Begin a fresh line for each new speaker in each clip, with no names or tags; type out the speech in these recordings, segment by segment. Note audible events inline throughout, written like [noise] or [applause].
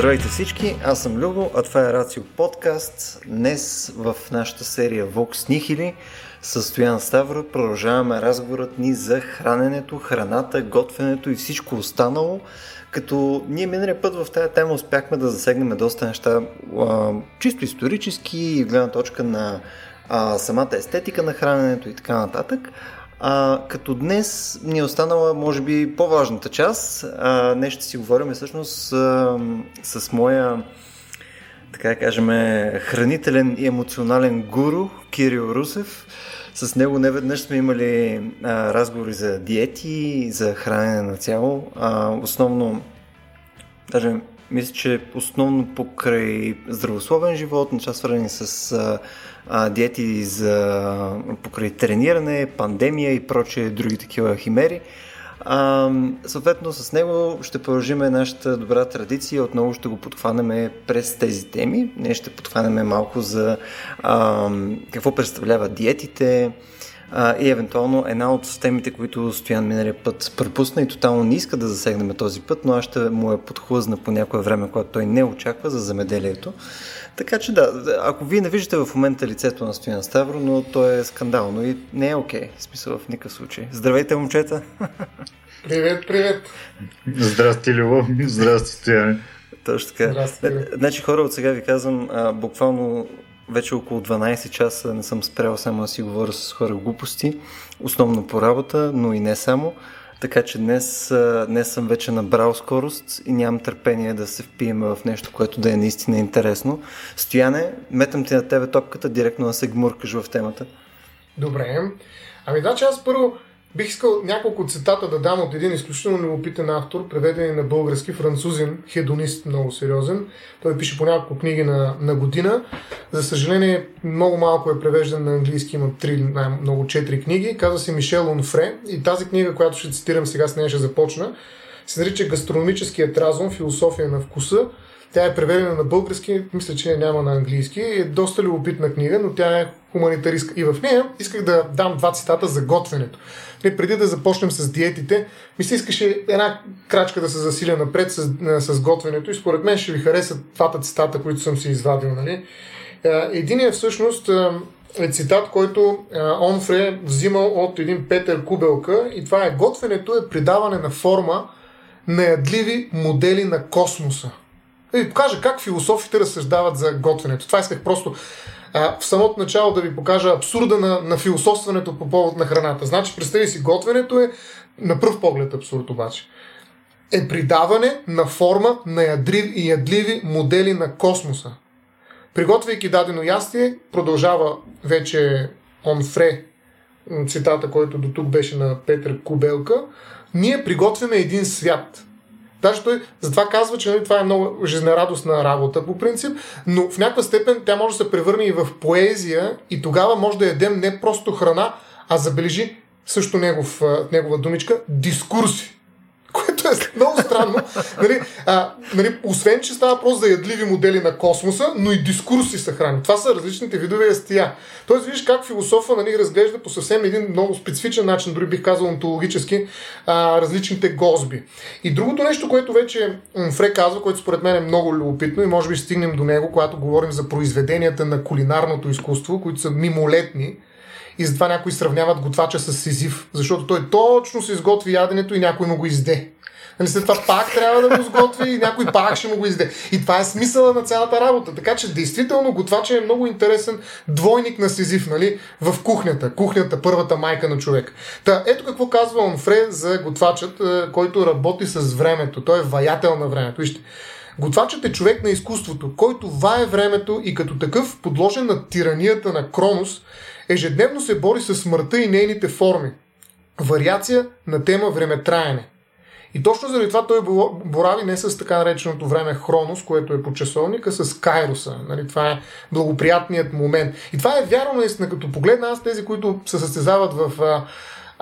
Здравейте всички, аз съм Любо, а това е Рацио подкаст. Днес в нашата серия Vox Nihili с Стоян Ставро продължаваме разговорът ни за храненето, храната, готвенето и всичко останало, като ние миналия път в тази тема успяхме да засегнем доста неща чисто исторически и гледна точка на самата естетика на храненето и така нататък. А, като днес ни е останала, може би, по-важната част. А, днес ще си говорим всъщност а, с моя, така кажем, хранителен и емоционален гуру Кирил Русев. С него не веднъж сме имали а, разговори за диети, за хранене на цяло. А, основно, даже мисля, че основно покрай здравословен живот, неща свързани с а, а, диети за покрай трениране, пандемия и прочие други такива химери. А, съответно с него ще продължим нашата добра традиция, отново ще го подхванеме през тези теми. Ние ще подхванеме малко за а, какво представляват диетите, а, и евентуално една от темите, които Стоян миналия път пропусна и тотално не иска да засегнем този път, но аз ще му е подхлъзна по някое време, когато той не очаква за замеделието. Така че да, ако вие не виждате в момента лицето на Стоян Ставро, но то е скандално и не е окей, okay, в смисъл в никакъв случай. Здравейте, момчета!
Привет, привет!
Здрасти, Любов! Здрасти, Стояне!
Точно така. Здрасти, значи хора, от сега ви казвам, а, буквално вече около 12 часа не съм спрял само да си говоря с хора глупости, основно по работа, но и не само. Така че днес, днес съм вече набрал скорост и нямам търпение да се впием в нещо, което да е наистина интересно. Стояне, метам ти на тебе топката, директно да се гмуркаш в темата.
Добре. Ами че аз първо Бих искал няколко цитата да дам от един изключително любопитен автор, преведен на български, французин, хедонист, много сериозен. Той пише по няколко книги на, на година. За съжаление, много малко е превеждан на английски, има три, много четири книги. Казва се Мишел Онфре и тази книга, която ще цитирам сега, с нея ще започна, се нарича Гастрономическият разум, философия на вкуса. Тя е преведена на български, мисля, че няма на английски. Е доста любопитна книга, но тя е хуманитаристка. И в нея исках да дам два цитата за готвенето. Не, преди да започнем с диетите, ми се искаше една крачка да се засиля напред с, с готвенето и според мен ще ви харесат двата цитата, които съм си извадил. Нали? Единият всъщност е цитат, който Онфре взимал от един Петър Кубелка и това е готвенето е придаване на форма на ядливи модели на космоса. Да ви покажа как философите разсъждават за готвенето. Това исках просто а, в самото начало да ви покажа абсурда на, на философстването по повод на храната. Значи, представи си, готвенето е на пръв поглед абсурд обаче. Е придаване на форма на ядрив и ядливи модели на космоса. Приготвяйки дадено ястие, продължава вече Онфре, цитата, който до тук беше на Петър Кубелка, ние приготвяме един свят – Даже той затова казва, че нали, това е много жизнерадостна работа по принцип, но в някаква степен тя може да се превърне и в поезия и тогава може да ядем не просто храна, а забележи също негов, негова думичка, дискурси което е много странно. нали, а, нали, освен, че става просто за ядливи модели на космоса, но и дискурси са храни. Това са различните видове ястия. Тоест, виждаш как философа нали, разглежда по съвсем един много специфичен начин, дори бих казал онтологически, а, различните гозби. И другото нещо, което вече Фре казва, което според мен е много любопитно и може би стигнем до него, когато говорим за произведенията на кулинарното изкуство, които са мимолетни, и затова някои сравняват готвача с Сизив, защото той точно се изготви яденето и някой му го изде. Нали, след това пак трябва да го сготви и някой пак ще му го изде. И това е смисъла на цялата работа. Така че действително готвача е много интересен двойник на Сизив нали, в кухнята. Кухнята, първата майка на човек. Та, ето какво казва Онфре за готвачът, е, който работи с времето. Той е ваятел на времето. Вижте. Готвачът е човек на изкуството, който вае времето и като такъв подложен на тиранията на Кронос, ежедневно се бори с смъртта и нейните форми. Вариация на тема времетраене. И точно заради това той борави не с така нареченото време Хронос, което е по часовника, с Кайроса. Нали, това е благоприятният момент. И това е вярно наистина, като погледна аз тези, които се състезават в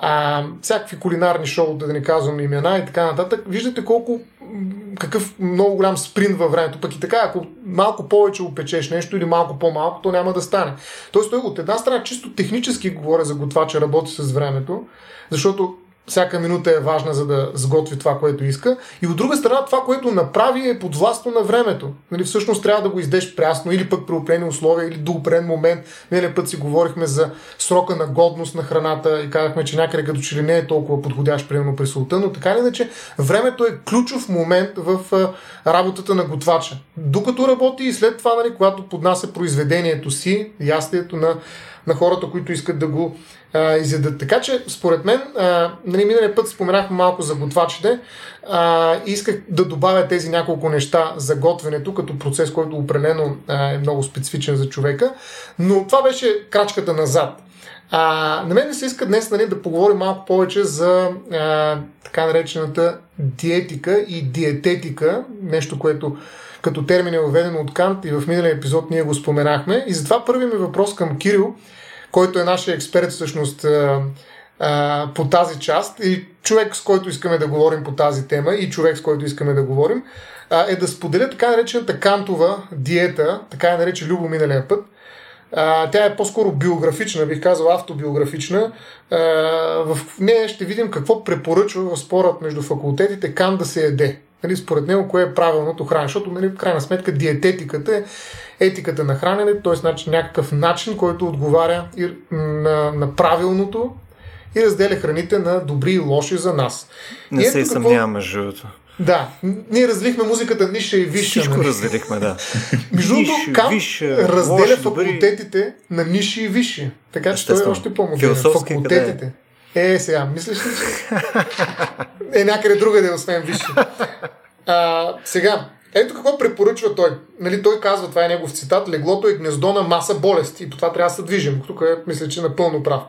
а, всякакви кулинарни шоу, да не казвам имена и така нататък, виждате колко какъв много голям спринт във времето. Пък и така, ако малко повече опечеш нещо или малко по-малко, то няма да стане. Тоест, той от една страна чисто технически говоря за готвача, работи с времето, защото всяка минута е важна, за да сготви това, което иска. И от друга страна, това, което направи е подвластно на времето. Нали, всъщност трябва да го издеш прясно или пък при определени условия или до определен момент. Миналия път си говорихме за срока на годност на храната и казахме, че някъде като че ли не е толкова подходящ, примерно при султа, но така или иначе времето е ключов момент в работата на готвача. Докато работи и след това, нали, когато поднася произведението си, ястието на, на хората, които искат да го а, изядат. Така че, според мен, а, нали, миналия път споменахме малко за готвачите а, и исках да добавя тези няколко неща за готвенето, като процес, който определено а, е много специфичен за човека. Но това беше крачката назад. А, на мен се иска днес нали, да поговорим малко повече за а, така наречената диетика и диететика, нещо, което като термин е въведено от Кант и в миналия епизод ние го споменахме. И затова първият ми въпрос към Кирил който е нашия експерт всъщност по тази част и човек с който искаме да говорим по тази тема и човек с който искаме да говорим, е да споделя така наречената кантова диета, така е нарече Любо миналия път. тя е по-скоро биографична, бих казал автобиографична. в нея ще видим какво препоръчва в спорът между факултетите Кан да се еде. Нали, според него, кое е правилното хранене, защото нали, в крайна сметка диететиката е етиката на хранене, т.е. значи, някакъв начин, който отговаря и на, на правилното и разделя храните на добри и лоши за нас.
Не и се какво... съмнявам, между другото.
Да, ние разлихме музиката ниша и висша.
Всичко нали? да. [laughs]
Между другото, Кам разделя лош, факултетите добри... на ниши и висши. Така че той е още по-модерен. Факултетите. Къде е? Е, сега, мислиш ли, че е някъде другаде, освен висши? А, сега, ето какво препоръчва той. Нали, той казва, това е негов цитат, леглото е гнездо на маса болести и по това трябва да се движим. Тук е, мисля, че е напълно прав.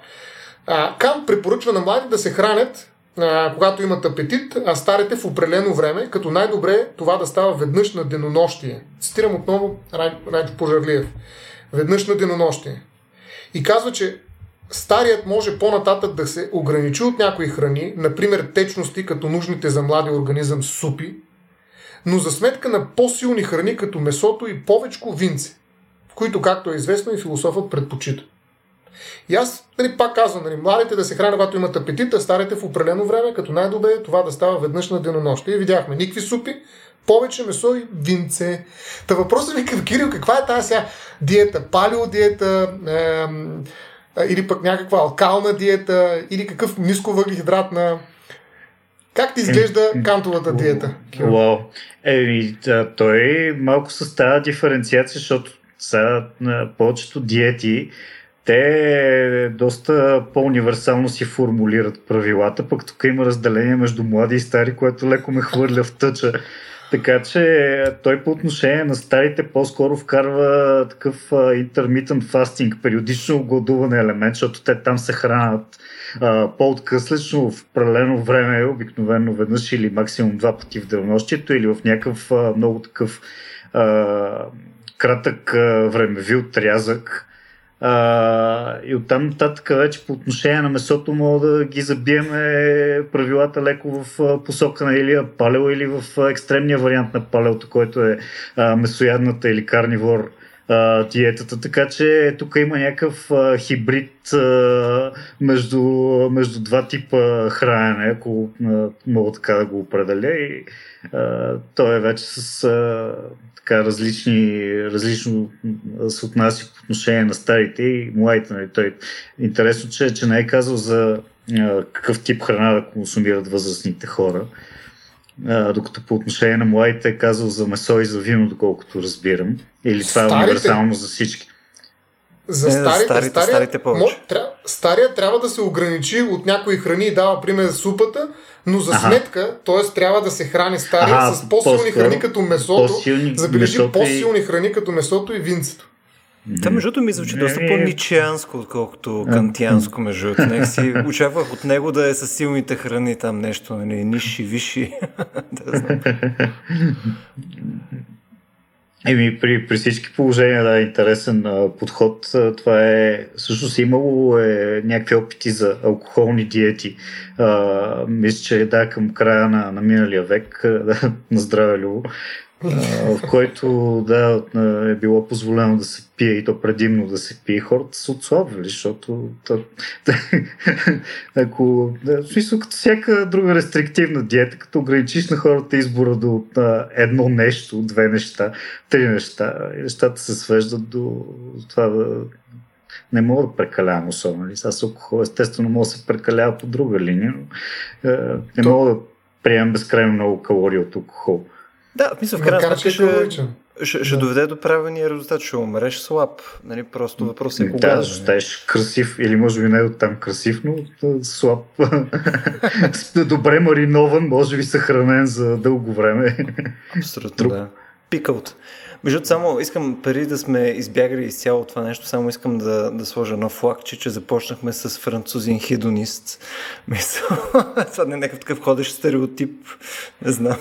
А, Кам препоръчва на млади да се хранят, а, когато имат апетит, а старите в определено време, като най-добре това да става веднъж на денонощие. Цитирам отново Райчо Пожарлиев. Веднъж на денонощие. И казва, че старият може по-нататък да се ограничи от някои храни, например течности, като нужните за млади организъм супи, но за сметка на по-силни храни, като месото и повечко винце, в които, както е известно, и философът предпочита. И аз нали, пак казвам, нали, младите да се хранят, когато имат апетит, а старите в определено време, като най-добре е това да става веднъж на денонощие. Видяхме никакви супи, повече месо и винце. Та въпросът ми към Кирил, каква е тази диета? Палео диета, е, или пък някаква алкална диета, или какъв нисковъглехидратна как ти изглежда кантовата диета?
Уау. Еми, той малко с тази диференциация, защото са на повечето диети те доста по-универсално си формулират правилата, пък тук има разделение между млади и стари, което леко ме хвърля в тъча. Така че той по отношение на старите по-скоро вкарва такъв intermittent fasting, периодично гладуване елемент, защото те там се хранят по-откъслечно в определено време, обикновено веднъж или максимум два пъти в денонощието или в някакъв много такъв кратък времеви отрязък. А, и оттам нататък вече по отношение на месото мога да ги забиеме правилата леко в посока на или палео или в екстремния вариант на палеото, който е а, месоядната или карнивор а, диетата, така че тук има някакъв а, хибрид а, между, между два типа хранене, ако а, мога така да го определя и а, той е вече с а, така различни, различно се отнася по отношение на старите и младите. Нали? Той, интересно, че, че не е казал за а, какъв тип храна да консумират възрастните хора. А, докато по отношение на младите е казал за месо и за вино, доколкото разбирам. Или това старите... е универсално за всички.
За не, старите, старите, стария, старите повече. Тря, стария трябва да се ограничи от някои храни и дава пример за супата, но за ага. сметка, т.е. трябва да се храни стария ага, с по-силни храни като месото, забележи по-силни и... храни като месото и винцето.
Това между другото ми звучи доста по-ничианско, отколкото кантианско, между другото. си [laughs] очаквах от него да е с силните храни там нещо, нали, ниши, виши. [laughs] да
Еми, при, при всички положения, да, интересен а, подход. А, това е, всъщност имало е, някакви опити за алкохолни диети. А, мисля, че да, към края на, на миналия век, да, [laughs] на здраве Любо, в който да, е било позволено да се пие и то предимно да се пие, хората са отслабвали, защото [laughs] ако, да, в смисъл, като всяка друга рестриктивна диета, като ограничиш на хората избора до а, едно нещо, две неща, три неща, и нещата се свеждат до това да не мога да прекалявам особено. Нали? Аз алкохол естествено мога да се прекалява по друга линия, но е, не То... мога да приемам безкрайно много калории от алкохол.
Да, в мисъл, в крайна сметка ще, ще, ще да. доведе до правилния резултат, ще умреш слаб. Нали, просто въпрос е кога.
Да, ще станеш красив, или може би не до там красив, но слаб. [laughs] Добре маринован, може би съхранен за дълго време.
Абсолютно, Друг. да. Пикълт. Между само искам преди да сме избягали изцяло това нещо, само искам да, да сложа на флаг, че, че започнахме с французин хедонист. [laughs] Мисля, [laughs] това не е някакъв такъв ходещ стереотип. Не знам.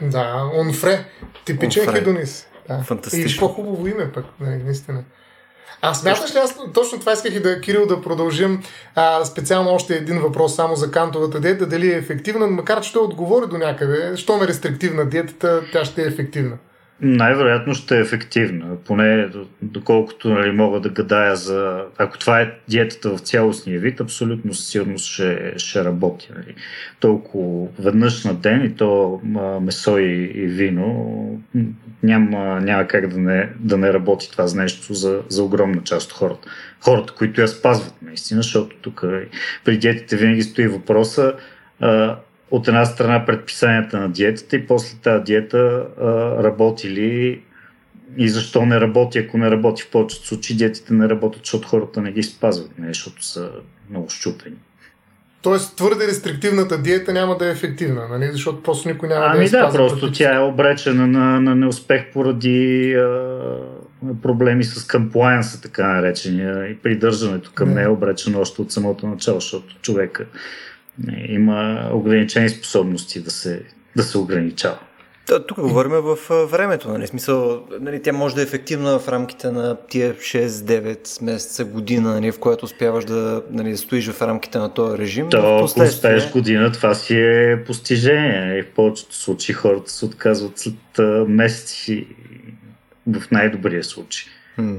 Да, Онфре. Типичен Онфре. хедонист. Да.
Фантастично.
И по-хубаво име пък, нали, наистина. А смяташ ли, аз точно това исках и да, Кирил, да продължим а, специално още един въпрос само за кантовата диета, дали е ефективна, макар че той отговори до някъде, що е рестриктивна диетата, тя ще е ефективна.
Най-вероятно ще е ефективна, поне доколкото нали, мога да гадая за... Ако това е диетата в цялостния вид, абсолютно със сигурност ще, ще работи. Нали. Толкова веднъж на ден и то месо и, и вино няма, няма как да не, да не работи това с нещо за, за огромна част от хората. Хората, които я спазват наистина, защото тук при диетите винаги стои въпроса от една страна предписанията на диетата и после тази диета а, работи ли и защо не работи, ако не работи в повечето случаи, диетите не работят, защото хората не ги спазват, не, защото са много щупени.
Тоест твърде рестриктивната диета няма да е ефективна, нали? защото просто никой няма
ами
да е
да, просто тя е обречена на, на неуспех поради а, проблеми с комплайенса, така наречения, и придържането към нея е обречено още от самото начало, защото човека има ограничени способности да се, да се ограничава.
Да, тук говорим в времето, нали? Смисъл, нали, тя може да е ефективна в рамките на тия 6-9 месеца, година, нали, в която успяваш да, нали, да стоиш в рамките на този режим.
То, ако успееш година, това си е постижение. И в повечето случаи хората се отказват след месеци в най-добрия случай.
Хм.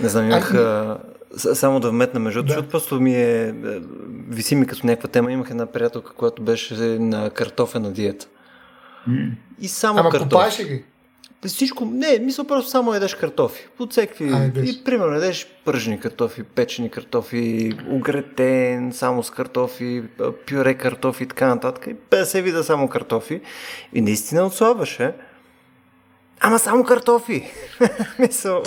Не знам, имах... А, само да вметна между, да. защото просто ми е, е, виси ми като някаква тема. Имах една приятелка, която беше на картофена диета.
Mm. И само Ама картофи. ли ги?
Всичко, не, мисля просто само ядеш картофи. Подсекви. И примерно ядеш пържени картофи, печени картофи, огретен, само с картофи, пюре картофи и така нататък. И 50 вида само картофи. И наистина отслабваше. Ама само картофи. [laughs] Мисъл.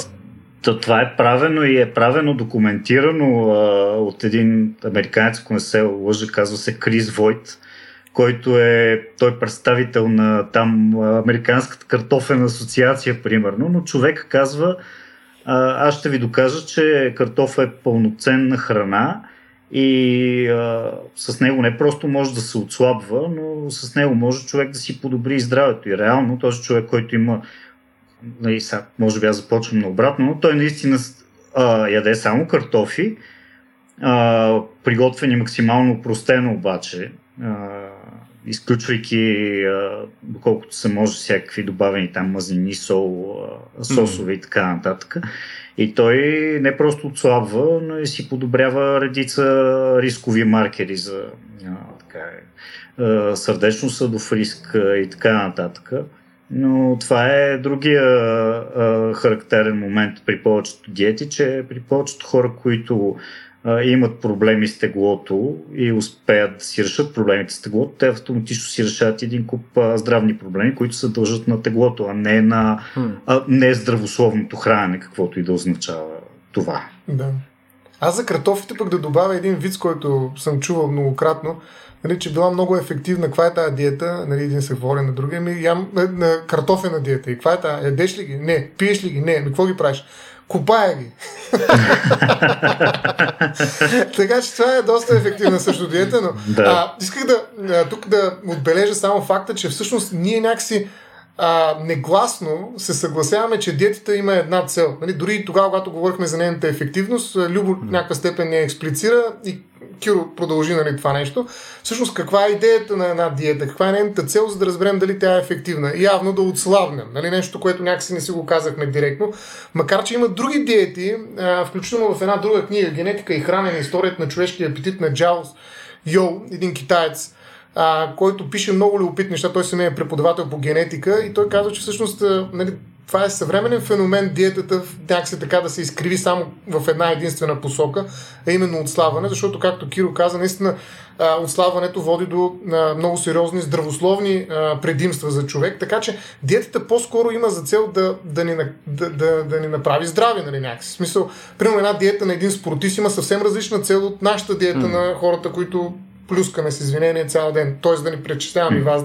То, това е правено и е правено, документирано а, от един американец, ако не се лъжа, казва се Крис Войт, който е той представител на там Американската картофена асоциация, примерно, но човек казва, а, аз ще ви докажа, че картофа е пълноценна храна и а, с него не просто може да се отслабва, но с него може човек да си подобри здравето. И реално този човек, който има нали, сега, може би аз започвам наобратно, но той наистина а, яде само картофи, а, приготвени максимално простено обаче, а, изключвайки а, доколкото се може всякакви добавени там мазнини, сол, а, сосове mm. и така нататък. И той не просто отслабва, но и си подобрява редица рискови маркери за а, така, а, сърдечно съдов риск и така нататък. Но това е другия а, характерен момент при повечето диети, че при повечето хора, които а, имат проблеми с теглото и успеят да си решат проблемите с теглото, те автоматично си решават един куп а, здравни проблеми, които се дължат на теглото, а не на а, не здравословното хранене, каквото и да означава това.
Да. Аз за картофите пък да добавя един вид, който съм чувал многократно нали, че била много ефективна. Каква е тази диета? Нали, един се говори на другия. Ми, ям на картофена диета. И каква е тази? Ядеш ли ги? Не. Пиеш ли ги? Не. Ми, какво ги правиш? Купая ги. [laughs] така че това е доста ефективна също диета, но да. а, исках да тук да отбележа само факта, че всъщност ние някакси а, негласно се съгласяваме, че диетата има една цел. Нали, дори тогава, когато говорихме за нейната ефективност, Любо в някаква степен не експлицира и Киро продължи нали, това нещо. Всъщност, каква е идеята на една диета? Каква е нейната цел, за да разберем дали тя е ефективна? Явно да отслабнем. Нали, нещо, което някакси не си го казахме директно. Макар, че има други диети, а, включително в една друга книга, Генетика и хранене, историята на човешкия апетит на Джаус Йо, един китаец, а, който пише много любопитни неща. Той самия е преподавател по генетика и той казва, че всъщност нали, това е съвременен феномен диетата някакси така да се изкриви само в една единствена посока, а именно отслабване, защото както Киро каза, наистина отслабването води до много сериозни здравословни предимства за човек, така че диетата по-скоро има за цел да, да, ни, да, да, да ни направи здрави, нали, някакси. В смисъл, примерно една диета на един спортист има съвсем различна цел от нашата диета mm. на хората, които плюскаме с извинение цял ден, т.е. да ни пречислявам и вас,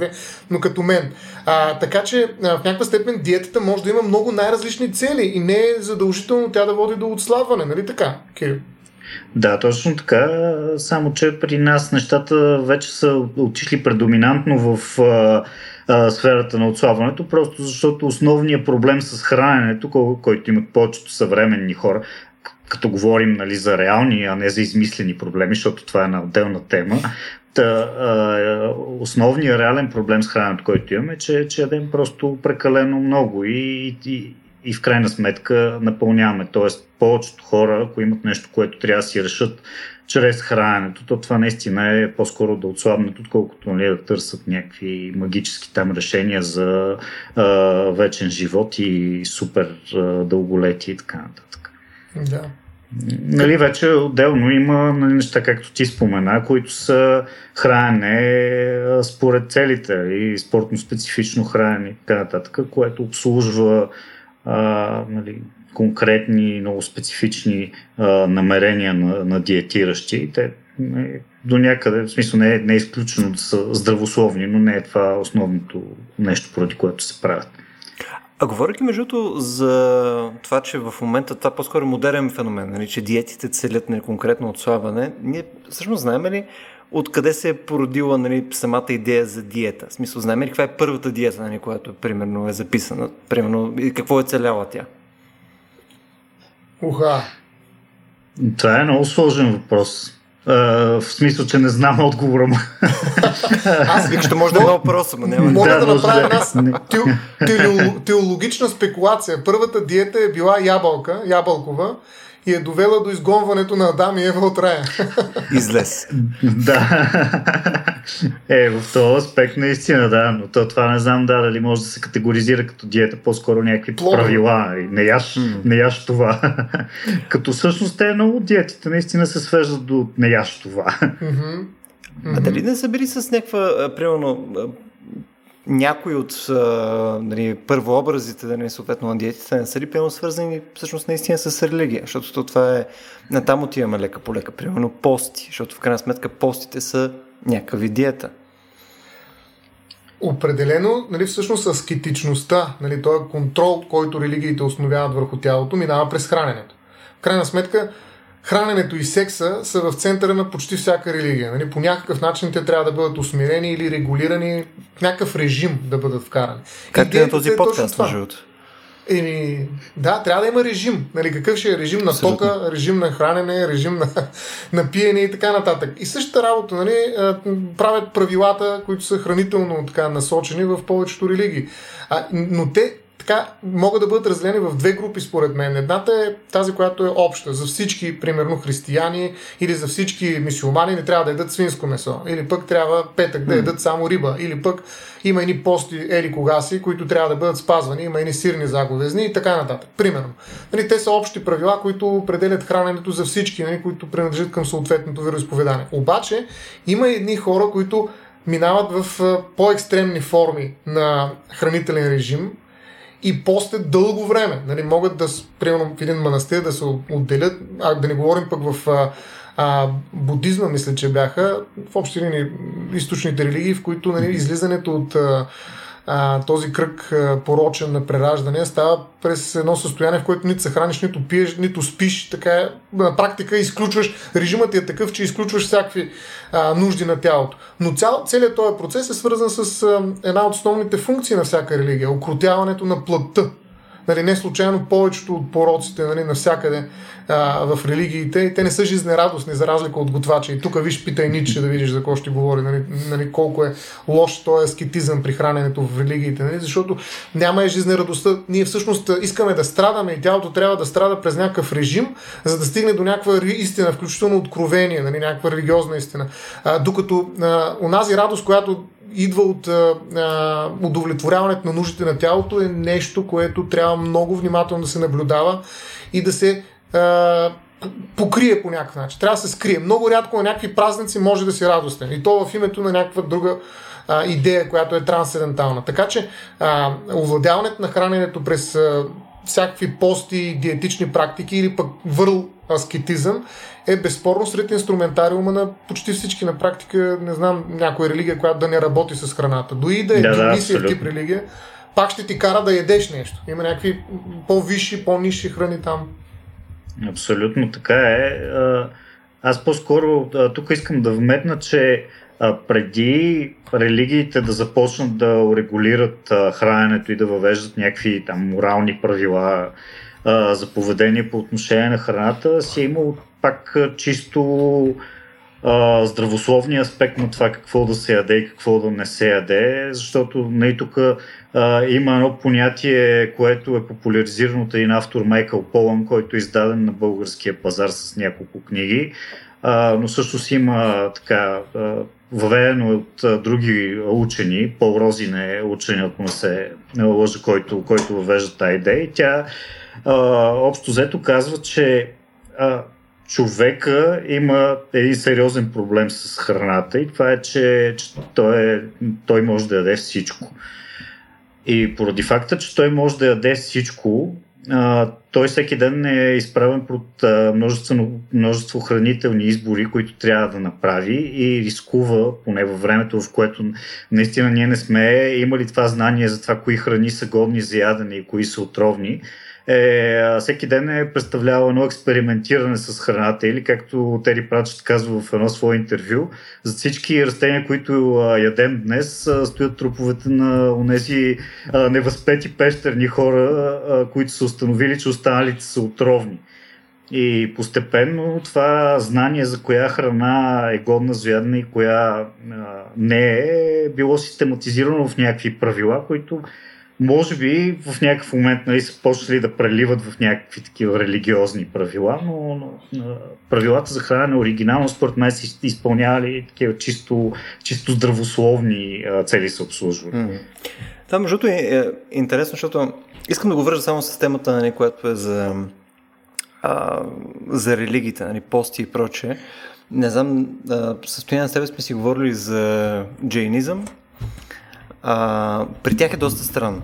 но като мен. А, така че а, в някаква степен диетата може да има много най-различни цели и не е задължително тя да води до отслабване, нали така, Кирил?
Да, точно така, само че при нас нещата вече са отишли предоминантно в а, а, сферата на отслабването, просто защото основният проблем с храненето, който имат повечето съвременни хора, като говорим нали, за реални, а не за измислени проблеми, защото това е една отделна тема. Та, а, основният реален проблем с храненето, който имаме, е, че, че ядем просто прекалено много и, и, и в крайна сметка напълняваме. Тоест, повечето хора, ако имат нещо, което трябва да си решат чрез храненето, то това наистина е по-скоро да отслабнат, отколкото нали, да търсят някакви магически там решения за а, вечен живот и супер а, дълголетие и така нататък.
Да.
Нали, вече отделно има нали, неща, както ти спомена, които са хранене според целите и спортно-специфично хранене и така нататък, което обслужва а, нали, конкретни, много специфични а, намерения на, на диетиращи. Те нали, до някъде, в смисъл не е, не е изключено да са здравословни, но не е това основното нещо, поради което се правят.
А говоряки между другото за това, че в момента това по-скоро е модерен феномен, нали, че диетите целят нали, конкретно отслабване, ние всъщност знаем ли откъде се е породила нали, самата идея за диета? В смисъл, знаем ли каква е първата диета, нали, която примерно е записана? Примерно, и какво е целяла тя?
Уха!
Това е много сложен въпрос в смисъл, че не знам отговора му.
Аз вик, ще може да е много просто, но няма.
Мога да, да направя една теологична спекулация. Първата диета е била ябълка, ябълкова, и е довела до изгонването на Адам и Ева от рая. [laughs]
Излез.
да. Е, в този аспект наистина, да, но то, това не знам да, дали може да се категоризира като диета, по-скоро някакви Плодо. правила. Не яш, mm. не яш това. [laughs] като всъщност те много диетите наистина се свеждат до не яш това.
Mm-hmm.
А дали не са били с някаква, примерно, някои от а, нали, първообразите, да не съответно на диетите, не са ли пълно свързани всъщност наистина с религия, защото това е, на там отиваме лека по лека, примерно пости, защото в крайна сметка постите са някакви диета.
Определено, нали, всъщност аскетичността, нали, този контрол, който религиите основяват върху тялото, минава през храненето. В крайна сметка, храненето и секса са в центъра на почти всяка религия. Нали? По някакъв начин те трябва да бъдат усмирени или регулирани, в някакъв режим да бъдат вкарани.
Как е на този е подкаст, между
Еми, да, трябва да има режим. Нали, какъв ще е режим на тока, режим на хранене, режим на, на пиене и така нататък. И същата работа нали, правят правилата, които са хранително така насочени в повечето религии. А, но те така могат да бъдат разделени в две групи, според мен. Едната е тази, която е обща за всички, примерно християни или за всички мисиомани не трябва да едат свинско месо. Или пък трябва петък да едат само риба. Или пък има едни пости, ели кога си, които трябва да бъдат спазвани. Има едни сирни заговезни и така нататък. Примерно. Нали, те са общи правила, които определят храненето за всички, нали, които принадлежат към съответното вероисповедание. Обаче има едни хора, които минават в по-екстремни форми на хранителен режим, и постят дълго време. Нали, могат да, примерно в един манастир да се отделят, а да не говорим пък в а, а, будизма, мисля, че бяха в общи линии източните религии, в които нали, излизането от а, този кръг порочен на прераждане става през едно състояние, в което нито се храниш, нито пиеш, нито спиш. Така е, на практика изключваш, режимът е такъв, че изключваш всякакви а, нужди на тялото. Но цял, целият този процес е свързан с а, една от основните функции на всяка религия окрутяването на плътта. Нали, не случайно повечето от пороците нали, навсякъде а, в религиите, те не са жизнерадостни, за разлика от готвача. И тук виж, питай Ниче да видиш за какво ще говори, нали, нали, колко е лош този аскетизъм при храненето в религиите, нали, защото няма е жизнерадостта. Ние всъщност искаме да страдаме и тялото трябва да страда през някакъв режим, за да стигне до някаква истина, включително откровение, нали, някаква религиозна истина. А, докато а, онази радост, която идва от а, удовлетворяването на нуждите на тялото е нещо, което трябва много внимателно да се наблюдава и да се а, покрие по някакъв начин. Трябва да се скрие. Много рядко на някакви празници може да си радостен. И то в името на някаква друга а, идея, която е трансцендентална. Така че а, овладяването на храненето през а, всякакви пости, диетични практики или пък върл аскетизъм е безспорно сред инструментариума на почти всички на практика, не знам, някоя религия, която да не работи с храната. Дори да е да, да, тип религия, пак ще ти кара да ядеш нещо. Има някакви по-висши, по-низши храни там.
Абсолютно така е. Аз по-скоро тук искам да вметна, че преди религиите да започнат да урегулират храненето и да въвеждат някакви там морални правила за поведение по отношение на храната, си е имал пак чисто а, здравословния аспект на това какво да се яде и какво да не се яде, защото не нали, тук има едно понятие, което е популяризирано от един автор Майкъл Полън, който е издаден на българския пазар с няколко книги, а, но също си има така въведено от а, други учени, Пол Розин е учен, ако не се лъжа, който, който въвежда тази идея. Тя а, общо взето казва, че а, човека има един сериозен проблем с храната и това е, че, че той, е, той може да яде всичко. И поради факта, че той може да яде всичко, а, той всеки ден е изправен пред множество, множество хранителни избори, които трябва да направи и рискува, поне във времето, в което наистина ние не сме имали това знание за това, кои храни са годни за ядене и кои са отровни е, всеки ден е представлявал едно експериментиране с храната или както Тери Пратчет казва в едно свое интервю, за всички растения, които а, ядем днес, а, стоят труповете на тези невъзпети пещерни хора, а, които са установили, че останалите са отровни. И постепенно това знание за коя храна е годна за ядене и коя а, не е, било систематизирано в някакви правила, които може би в някакъв момент нали, са почнали да преливат в някакви такива религиозни правила, но, но правилата за хранене оригинално според мен са изпълнявали такива чисто, чисто здравословни цели са обслужвали. Mm.
Това между е, е интересно, защото искам да го вържа само с темата, нали, която е за, а, за религиите, нали, пости и прочее. Не знам, състояние с тебе сме си говорили за джейнизъм, а, при тях е доста странно.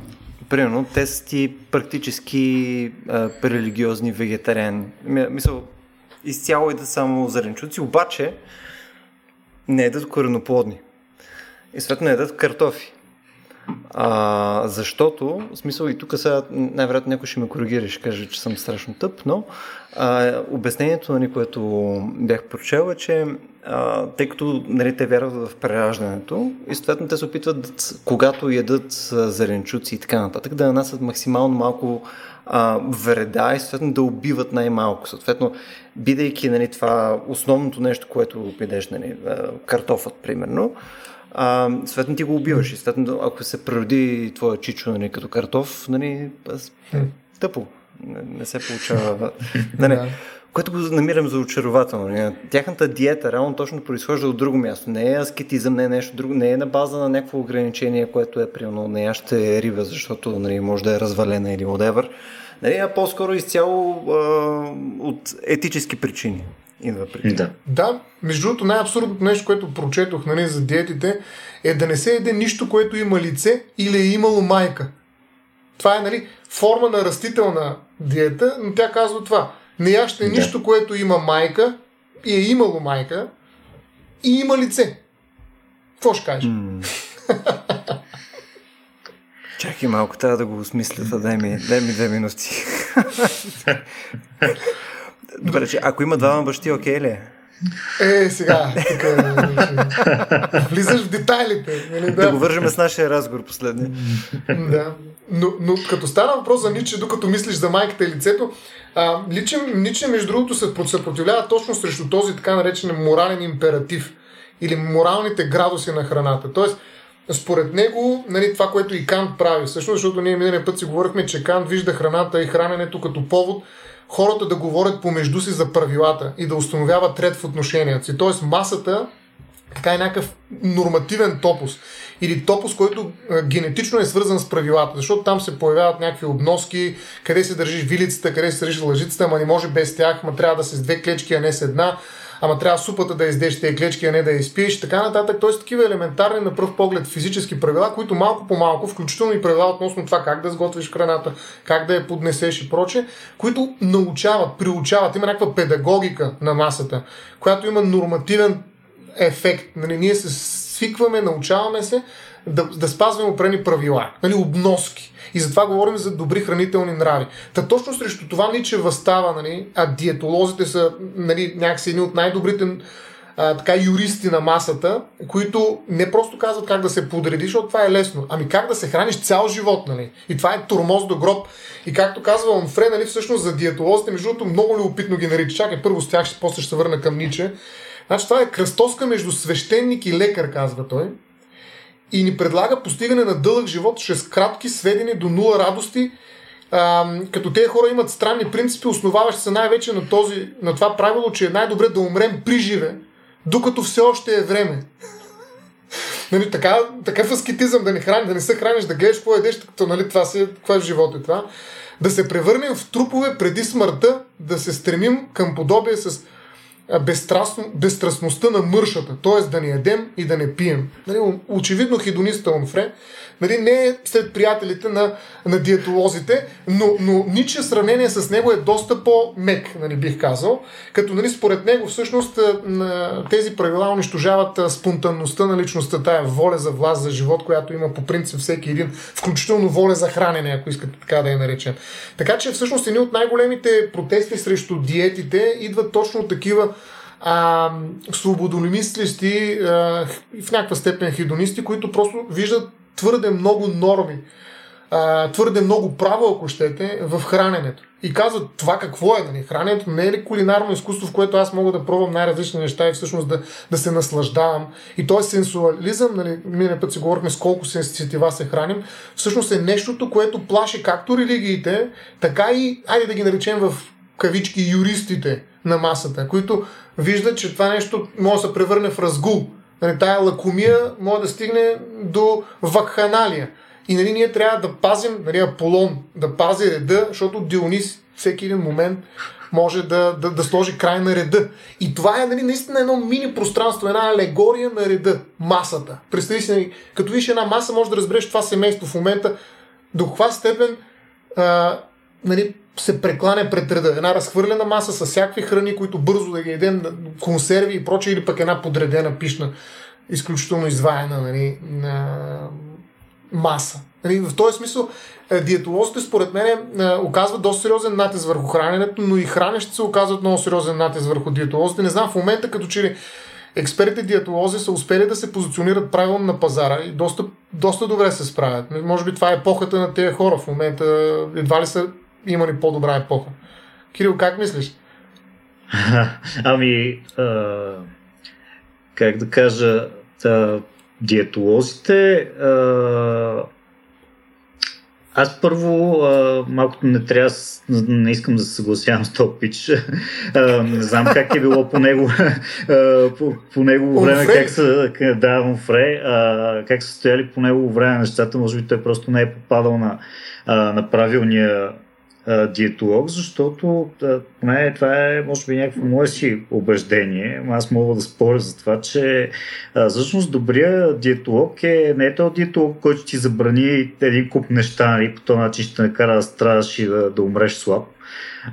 Примерно, те са ти практически а, религиозни вегетариани. Мисъл, изцяло да само зеленчуци, обаче не едат кореноплодни. И съответно едат картофи. А, защото, в смисъл и тук сега най-вероятно някой ще ме коригира, ще каже, че съм страшно тъп, но а, обяснението, нали, което бях прочел е, че а, тъй като нали, те вярват в прераждането и съответно те се опитват, когато ядат зеленчуци и така нататък, да нанасят максимално малко а, вреда и съответно да убиват най-малко. Съответно, бидейки нали, това основното нещо, което пидеш, нали, картофът, примерно, а, съответно ти го убиваш. И съответно, ако се природи твоя чичо нали, като картоф, нали, тъпо. Не, не се получава. [laughs] нали, което го намирам за очарователно. Нали. Тяхната диета реално точно произхожда от друго място. Не е аскетизъм, не е нещо друго, не е на база на някакво ограничение, което е примерно не я ще риба, защото нали, може да е развалена или whatever. Нали, а по-скоро изцяло а, от етически причини идва при
да. да, между другото най-абсурдното нещо, което прочетох нали, за диетите е да не се еде нищо, което има лице или е имало майка. Това е нали, форма на растителна диета, но тя казва това. Не яще да. нищо, което има майка и е имало майка и има лице. Какво ще кажеш? Mm. [laughs]
Чакай малко, трябва да го осмисля, дай ми, дай ми две минути. [laughs] Добре, че ако има двама бащи, окей ли е?
Е, сега, тук [laughs] влизаш в детайлите.
Нали, да. да го вържеме с нашия разговор последния.
да. Но, но като стана въпрос за Ниче, докато мислиш за майката и лицето, а, личен, Ниче, между другото, се съпротивлява точно срещу този така наречен морален императив или моралните градуси на храната. Тоест, според него, нали, това, което и Кант прави, всъщност, защото ние миналия път си говорихме, че Кант вижда храната и храненето като повод хората да говорят помежду си за правилата и да установяват ред в отношенията си. Тоест масата така е някакъв нормативен топус. Или топус, който а, генетично е свързан с правилата, защото там се появяват някакви обноски, къде се държиш вилицата, къде се държиш лъжицата, ама не може без тях, ма трябва да се с две клечки, а не с една ама трябва супата да издеш тези клечки, а не да я изпиеш, така нататък. Тоест такива елементарни на пръв поглед физически правила, които малко по малко, включително и правила относно това как да сготвиш храната, как да я поднесеш и проче, които научават, приучават. Има някаква педагогика на масата, която има нормативен ефект. Нали, ние се свикваме, научаваме се да, да спазваме опрени правила, нали, обноски. И затова говорим за добри хранителни нрави. Та точно срещу това Ниче възстава, нали, а диетолозите са нали, някакси едни от най-добрите а, така юристи на масата, които не просто казват как да се подреди, защото това е лесно, ами как да се храниш цял живот, нали? И това е турмоз до гроб. И както казва Онфре, нали, всъщност за диетолозите, между другото, много любопитно ги нарича. Чакай, първо с тях, после ще се върна към Ниче. Значи това е кръстоска между свещеник и лекар, казва той и ни предлага постигане на дълъг живот чрез кратки, сведени до нула радости, като тези хора имат странни принципи, основаващи се най-вече на, този, на това правило, че е най-добре да умрем при живе, докато все още е време. [laughs] нали, така, такъв аскетизъм да не храни, да не се храниш, да гледаш какво едеш, като нали, това, си, това е живот е това. Да се превърнем в трупове преди смъртта, да се стремим към подобие с безстрастността на мършата, т.е. да не ядем и да не пием. Нали, очевидно хидониста Онфре нали, не е след приятелите на, на диетолозите, но, но ниче сравнение с него е доста по-мек, нали, бих казал. Като нали, според него всъщност тези правила унищожават спонтанността на личността, тая воля за власт, за живот, която има по принцип всеки един, включително воля за хранене, ако искате така да я наречем. Така че всъщност едни от най-големите протести срещу диетите идват точно от такива а, свободолимислещи, а, в някаква степен хидонисти, които просто виждат твърде много норми, а, твърде много право, ако щете, в храненето. И казват това какво е, нали? Храненето не е ли кулинарно изкуство, в което аз мога да пробвам най-различни неща и всъщност да, да се наслаждавам. И то е сенсуализъм, нали? Мине път си говорихме с колко сенситива се храним. Всъщност е нещото, което плаши както религиите, така и, айде да ги наречем в кавички, юристите на масата, които виждат, че това нещо може да се превърне в разгул Нали, тая лакомия може да стигне до вакханалия. И нали, ние трябва да пазим нали, Аполон, да пази реда, защото Дионис всеки един момент може да, да, да сложи край на реда. И това е нали, наистина едно мини пространство, една алегория на реда, масата. Представи си, нали, като виж една маса, може да разбереш това семейство в момента до каква степен а, нали, се прекланя пред реда. Една разхвърлена маса с всякакви храни, които бързо да ги едем, консерви и прочее, или пък една подредена пишна, изключително изваяна нали, на маса. Нали, в този смисъл диетолозите според мен оказват доста сериозен натиск върху храненето, но и хранещите се оказват много сериозен натиск върху диетолозите. Не знам, в момента като че ли експертите диетолози са успели да се позиционират правилно на пазара и доста, доста добре се справят. Може би това е епохата на тези хора в момента. Едва ли са има ли по-добра епоха? Кирил, как мислиш? [laughs]
ами, а, как да кажа, та, диетолозите а, аз първо а, малко не трябва, не искам да се съгласявам с този пич. [laughs] А, не знам как е било по него, [laughs] а, по, по него време, как са, да, Онфре, а, как са стояли по него време нещата. Може би той просто не е попадал на, а, на правилния а, диетолог, защото поне това е, може би, някакво мое си убеждение. Аз мога да споря за това, че а, всъщност добрия диетолог е не е този диетолог, който ти забрани един куп неща, нали, по този начин ще накара да страдаш и да, да умреш слаб.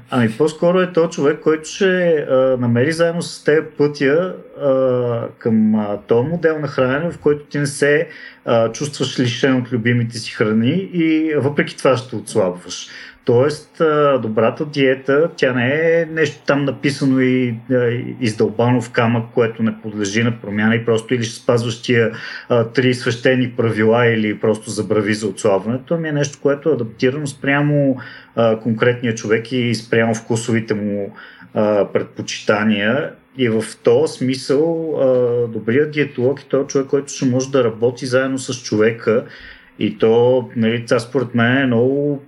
Ами по-скоро е то човек, който ще а, намери заедно с теб пътя а, към този модел на хранене, в който ти не се а, чувстваш лишен от любимите си храни и въпреки това ще отслабваш. Тоест, добрата диета, тя не е нещо там написано и издълбано в камък, което не подлежи на промяна и просто или ще спазваш тия три свещени правила или просто забрави за отслабването, ами е нещо, което е адаптирано спрямо конкретния човек и спрямо вкусовите му предпочитания. И в този смисъл добрият диетолог е този човек, който ще може да работи заедно с човека. И то, нали, това според мен е много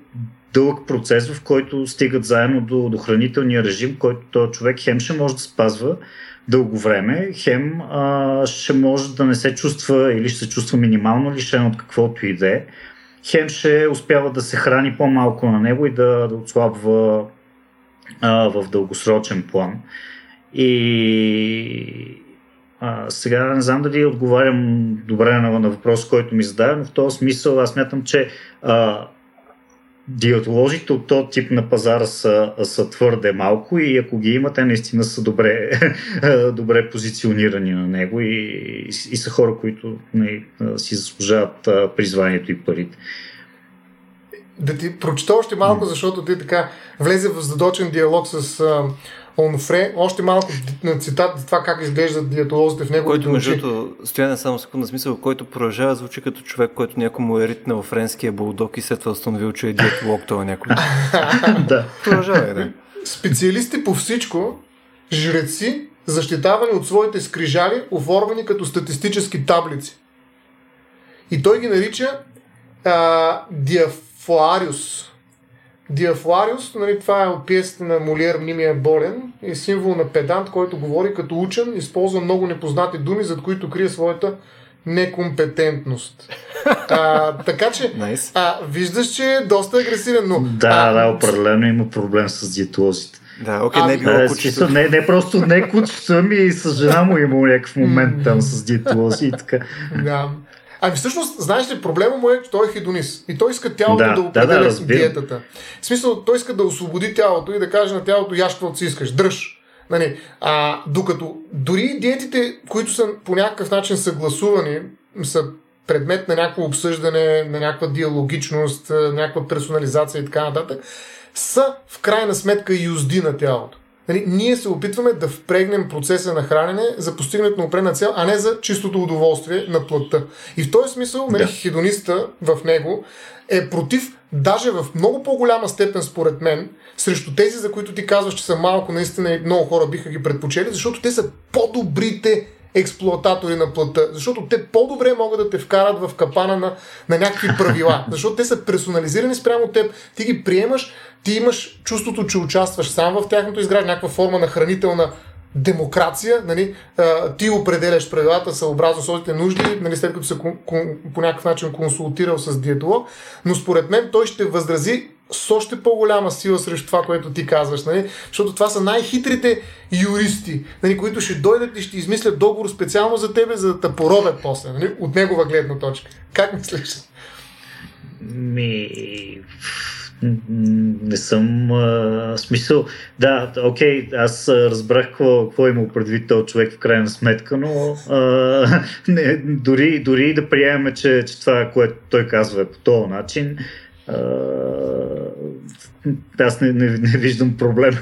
дълъг процес, в който стигат заедно до, до хранителния режим, който този човек хем ще може да спазва дълго време, хем а, ще може да не се чувства или ще се чувства минимално лишен от каквото и да е, хем ще успява да се храни по-малко на него и да, да отслабва а, в дългосрочен план. И а, сега не знам дали отговарям добре на, на въпрос, който ми зададе, но в този смисъл аз мятам, че а, диетолозите от този тип на пазара са, са твърде малко и ако ги имате, наистина са добре, [laughs] добре позиционирани на него и, и, и са хора, които не, си заслужават призванието и парите.
Да ти прочета още малко, защото ти така влезе в задочен диалог с Онфре, още малко на цитат за това как изглеждат диетолозите в него.
Който, между другото, стояне само секунда смисъл, който продължава звучи като човек, който някой му е ритнал френския булдог и след това установил, че е диетолог това някой. [laughs]
да.
Продължава, да.
Специалисти по всичко, жреци, защитавани от своите скрижали, оформени като статистически таблици. И той ги нарича а, диафуариус, Диафлариус, нали, това е от пиесата на Молиер Мнимия е болен, е символ на педант, който говори като учен, използва много непознати думи, зад които крие своята некомпетентност. А, така че,
nice.
а, виждаш, че е доста агресивен, но...
Да,
а,
да, определено има проблем с диетолозите.
Да, окей, okay, не е било
да, кучето. Не, не просто не кучето, ами и с жена му има някакъв момент там с диетолози и така.
Да. Ами всъщност, знаеш ли, проблема му е, че той е хедонист. И той иска тялото да, да определя да, да, диетата. В смисъл, той иска да освободи тялото и да каже на тялото, яш каквото си искаш, дръж. Нали, а, докато дори диетите, които са по някакъв начин съгласувани, са предмет на някакво обсъждане, на някаква диалогичност, някаква персонализация и така нататък, са в крайна сметка юзди на тялото. Нали, ние се опитваме да впрегнем процеса на хранене за постигането на определена цел, а не за чистото удоволствие на плътта. И в този смисъл, нали, да. хедониста в него е против, даже в много по-голяма степен, според мен, срещу тези, за които ти казваш, че са малко, наистина и много хора биха ги предпочели, защото те са по-добрите експлуататори на плътта, защото те по-добре могат да те вкарат в капана на, на някакви правила, [laughs] защото те са персонализирани спрямо теб, ти ги приемаш, ти имаш чувството, че участваш сам в тяхното изграждане, някаква форма на хранителна демокрация, нали, ти определяш правилата съобразно своите нужди, нали, след като се по някакъв начин консултирал с диетолог, но според мен той ще възрази с още по-голяма сила срещу това, което ти казваш, нали? защото това са най-хитрите юристи, нали, които ще дойдат и ще измислят договор специално за тебе, за да те поробят после, нали? от негова гледна точка. Как мислиш?
Ми, не съм а, смисъл. Да, окей, аз разбрах какво, какво има предвид този човек в крайна сметка, но а, [laughs] не, дори, дори да приемем, че, че това, което той казва е по този начин, а, аз не, не, не виждам проблем.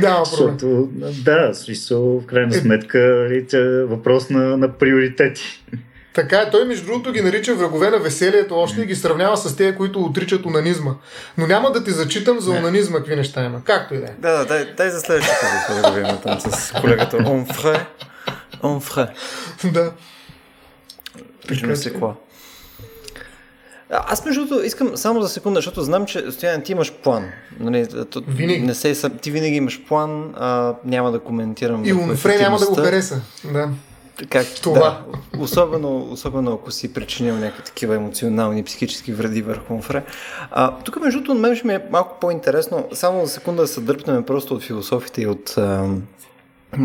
Да, Защото,
да, смисъл, в крайна е. сметка, е въпрос на, на приоритети.
Така е, той между другото ги нарича врагове на веселието още и ги сравнява с тези, които отричат онанизма. Но няма да ти зачитам за онанизма какви неща има. Както и да е.
Да, да, дай, дай за следващата да видим там с колегата Онфре. Онфре.
Да.
Пишем се какво. Аз между другото искам само за секунда, защото знам, че Стоян, ти имаш план. Нали, то,
винаги.
Не се, ти винаги имаш план, а, няма да коментирам.
И Унфре няма да го хареса. Да.
Как, Това. Да, особено, особено ако си причинил някакви такива емоционални, психически вреди върху Унфре. А, тук между другото, мен ще ми е малко по-интересно, само за секунда да се дърпнем просто от философите и от,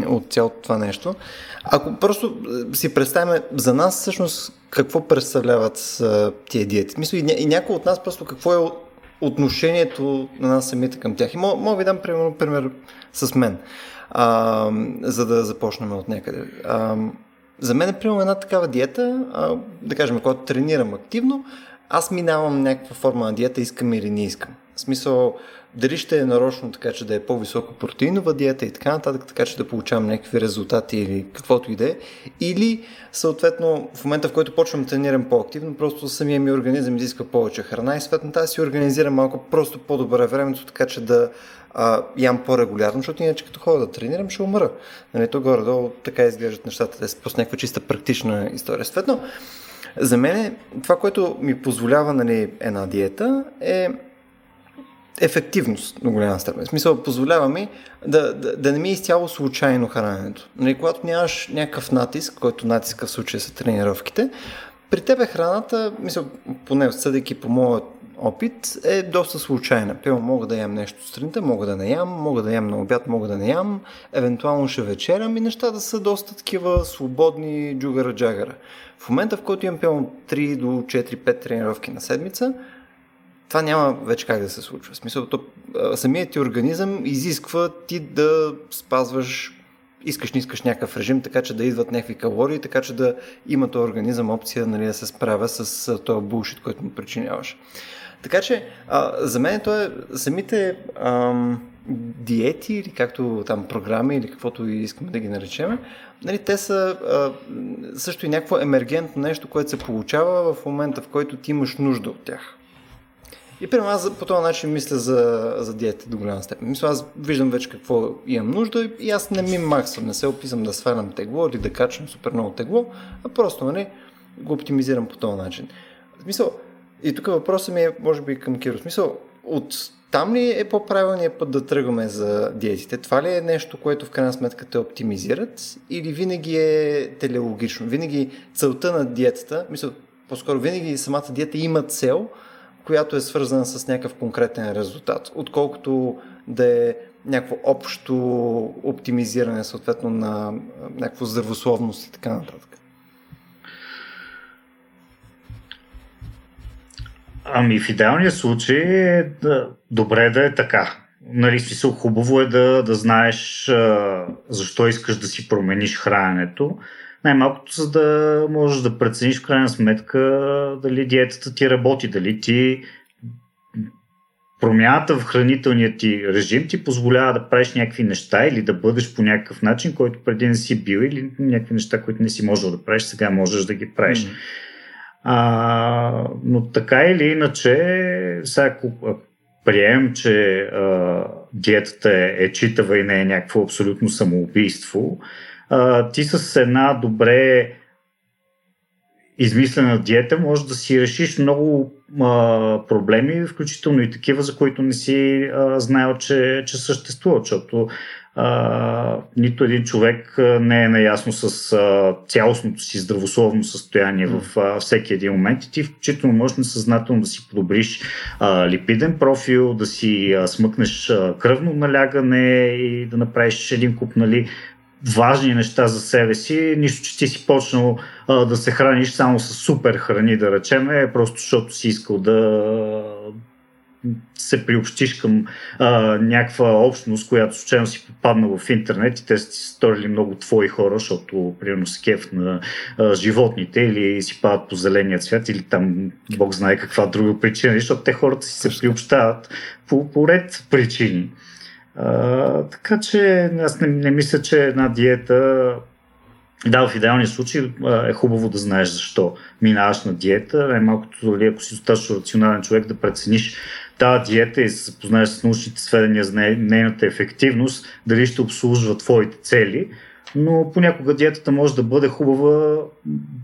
от цялото това нещо. Ако просто си представяме за нас всъщност какво представляват тия диети. Мисля и, ня- и някой от нас просто какво е отношението на нас самите към тях. И мога, мога ви дам пример, пример с мен, а, за да започнем от някъде. А, за мен примерно една такава диета, а, да кажем, когато тренирам активно, аз минавам някаква форма на диета, искам или не искам. В смисъл, дали ще е нарочно така, че да е по-високо протеинова диета и така нататък, така че да получавам някакви резултати или каквото и да е. Или, съответно, в момента, в който почвам да тренирам по-активно, просто самия ми организъм изисква повече храна и съответно тази си организирам малко просто по-добре времето, така че да а, ям по-регулярно, защото иначе като ходя да тренирам, ще умра. Нали, то горе-долу така изглеждат нещата, те са просто някаква чиста практична история. Съответно, за мен това, което ми позволява нали, една диета е ефективност на голяма степен. В смисъл, позволява ми да, да, да не ми е изцяло случайно храненето. Нали, когато нямаш някакъв натиск, който натиска в случая са тренировките, при тебе храната, мисля, поне съдейки по моят опит, е доста случайна. Пълно мога да ям нещо сутринта, мога да не ям, мога да ям на обяд, мога да не ям, евентуално ще вечерям и нещата са доста такива свободни джугара-джагара. В момента, в който имам пълно 3 до 4-5 тренировки на седмица, това няма вече как да се случва. В смисъл, то, самият ти организъм изисква ти да спазваш искаш, не искаш някакъв режим, така че да идват някакви калории, така че да има този организъм опция нали, да се справя с този булшит, който му причиняваш. Така че, а, за мен то е самите ам, диети или както там програми или каквото искаме да ги наречем, нали, те са а, също и някакво емергентно нещо, което се получава в момента, в който ти имаш нужда от тях. И при аз по този начин мисля за, за диета до голяма степен. Мисля, аз виждам вече какво имам нужда и аз не ми максвам, не се описам да свалям тегло или да качвам супер много тегло, а просто нали, го оптимизирам по този начин. В смисъл, и тук въпросът ми е, може би, към Киро. Смисъл, от там ли е по-правилният път да тръгваме за диетите? Това ли е нещо, което в крайна сметка те оптимизират? Или винаги е телеологично? Винаги целта на диетата, мисля, по-скоро винаги самата диета има цел, която е свързана с някакъв конкретен резултат, отколкото да е някакво общо оптимизиране, съответно на някакво здравословност и така нататък.
Ами в идеалния случай е да, добре да е така. Нали, смисъл хубаво е да, да знаеш а, защо искаш да си промениш храненето. Най-малкото, за да можеш да прецениш в крайна сметка дали диетата ти работи, дали ти промяната в хранителния ти режим ти позволява да правиш някакви неща или да бъдеш по някакъв начин, който преди не си бил или някакви неща, които не си можел да правиш, сега можеш да ги правиш. Mm-hmm. А, но така или иначе, сега ако приемем, че а, диетата е, е читава и не е някакво абсолютно самоубийство, а, ти с една добре измислена диета може да си решиш много а, проблеми, включително и такива, за които не си а, знаел, че, че съществуват, защото а, нито един човек не е наясно с а, цялостното си здравословно състояние в а, всеки един момент. И ти включително можеш несъзнателно да си подобриш а, липиден профил, да си а, смъкнеш а, кръвно налягане и да направиш един куп нали, важни неща за себе си, нищо, че ти си почнал а, да се храниш само с супер храни, да речем, просто защото си искал да се приобщиш към а, някаква общност, която случайно си попадна в интернет и те са си сторили много твои хора, защото примерно с кеф на а, животните или си падат по зеления цвят или там Бог знае каква друга причина, защото те хората си се приобщават по, по ред причини. А, така че аз не, не мисля, че една диета да, в идеалния случай е хубаво да знаеш защо минаваш на диета. Най-малкото, дали ако си достатъчно рационален човек, да прецениш тази диета и се запознаеш с научните сведения за нейната ефективност, дали ще обслужва твоите цели. Но понякога диетата може да бъде хубава,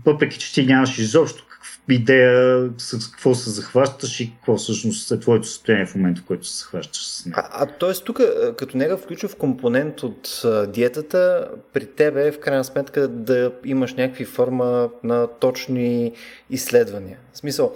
въпреки че ти нямаш изобщо идея с какво се захващаш и какво всъщност е твоето състояние в момента, в който се захващаш с нея.
А, а т.е. тук, като нега включва компонент от диетата, при тебе в крайна сметка да имаш някакви форма на точни изследвания. В смисъл,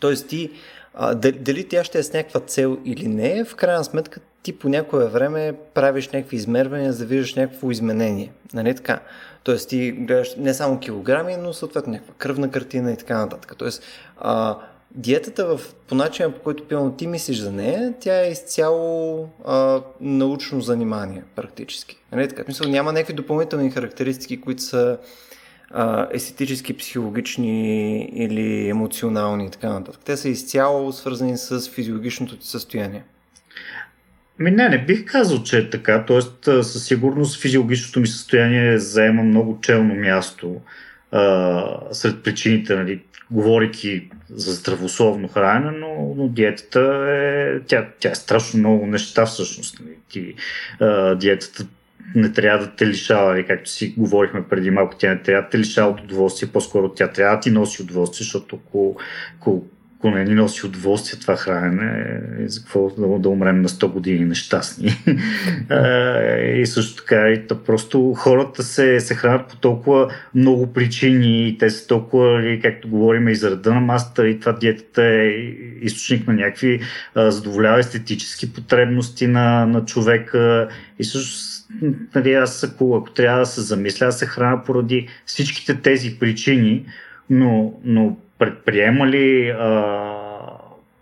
т.е. ти а, дали тя ще е с някаква цел или не, в крайна сметка ти по някое време правиш някакви измервания, за да виждаш някакво изменение. Нали така? Тоест ти гледаш не само килограми, но съответно някаква кръвна картина и така нататък. Тоест, а, диетата в, по начина по който пълно ти мислиш за нея, тя е изцяло а, научно занимание, практически. Нали, така, мисъл, няма някакви допълнителни характеристики, които са естетически, психологични или емоционални и така нататък. Те са изцяло свързани с физиологичното ти състояние.
Ми не, не бих казал, че е така. Тоест, със сигурност физиологичното ми състояние заема много челно място а, сред причините, нали, говорики за здравословно хранене, но, но диетата е, тя, тя е страшно много неща всъщност. Нали. Ти, а, диетата не трябва да те лишава, нали, както си говорихме преди малко, тя не трябва да те лишава от удоволствие, по-скоро тя трябва да ти носи удоволствие, защото ако, ако ако не ни носи удоволствие това хранене, за какво да, да умрем на 100 години нещастни. [laughs] и също така, и то просто хората се, се хранят по толкова много причини, и те са толкова, както говорим, и заради на масата, и това диетата е източник на някакви задоволява естетически потребности на, на човека. И също нали, аз ако, ако трябва да се замисля, аз се храня поради всичките тези причини, но, но предприема ли а,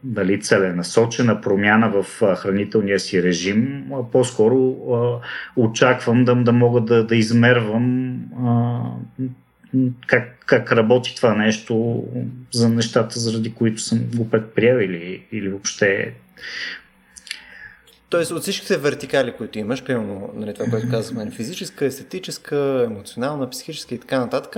дали целенасочена промяна в хранителния си режим, по-скоро а, очаквам да, да мога да, да измервам а, как, как работи това нещо за нещата, заради които съм го предприел или, или въобще.
Тоест от всичките вертикали, които имаш, примерно нали, това, което казваме, физическа, естетическа, емоционална, психическа и така нататък,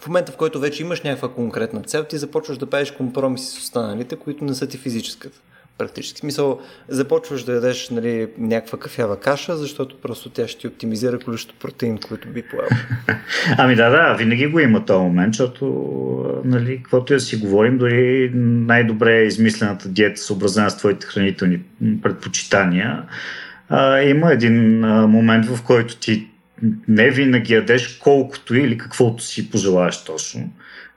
в момента, в който вече имаш някаква конкретна цел, ти започваш да правиш компромиси с останалите, които не са ти физическата. Практически. Смисъл, започваш да ядеш нали, някаква кафява каша, защото просто тя ще ти оптимизира количеството протеин, който би поел. [laughs]
Ами да, да, винаги го има този момент, защото нали, каквото да си говорим, дори най-добре е измислената диета, съобразена с твоите хранителни предпочитания, а, има един а, момент, в който ти не винаги ядеш колкото или каквото си пожелаеш точно.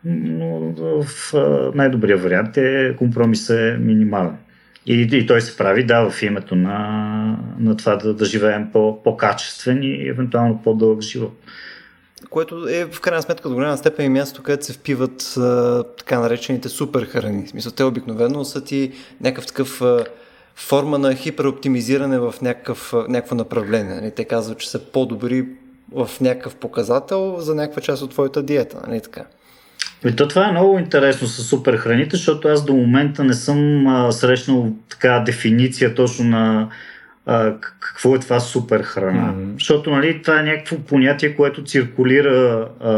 Но в най-добрия вариант е компромис е минимален. И, и той се прави, да, в името на, на това да, да живеем по, по-качествен и евентуално по-дълъг живот.
Което е в крайна сметка до голяма степен и място, където се впиват а, така наречените супер храни. В смисъл, те обикновено са ти някакъв такъв а, форма на хипероптимизиране в някакъв, някакво направление. Нали? Те казват, че са по-добри в някакъв показател за някаква част от твоята диета. Нали така?
И то това е много интересно с супер храните, защото аз до момента не съм а, срещнал така дефиниция точно на а, какво е това супер храна. Mm-hmm. Защото нали, това е някакво понятие, което циркулира а,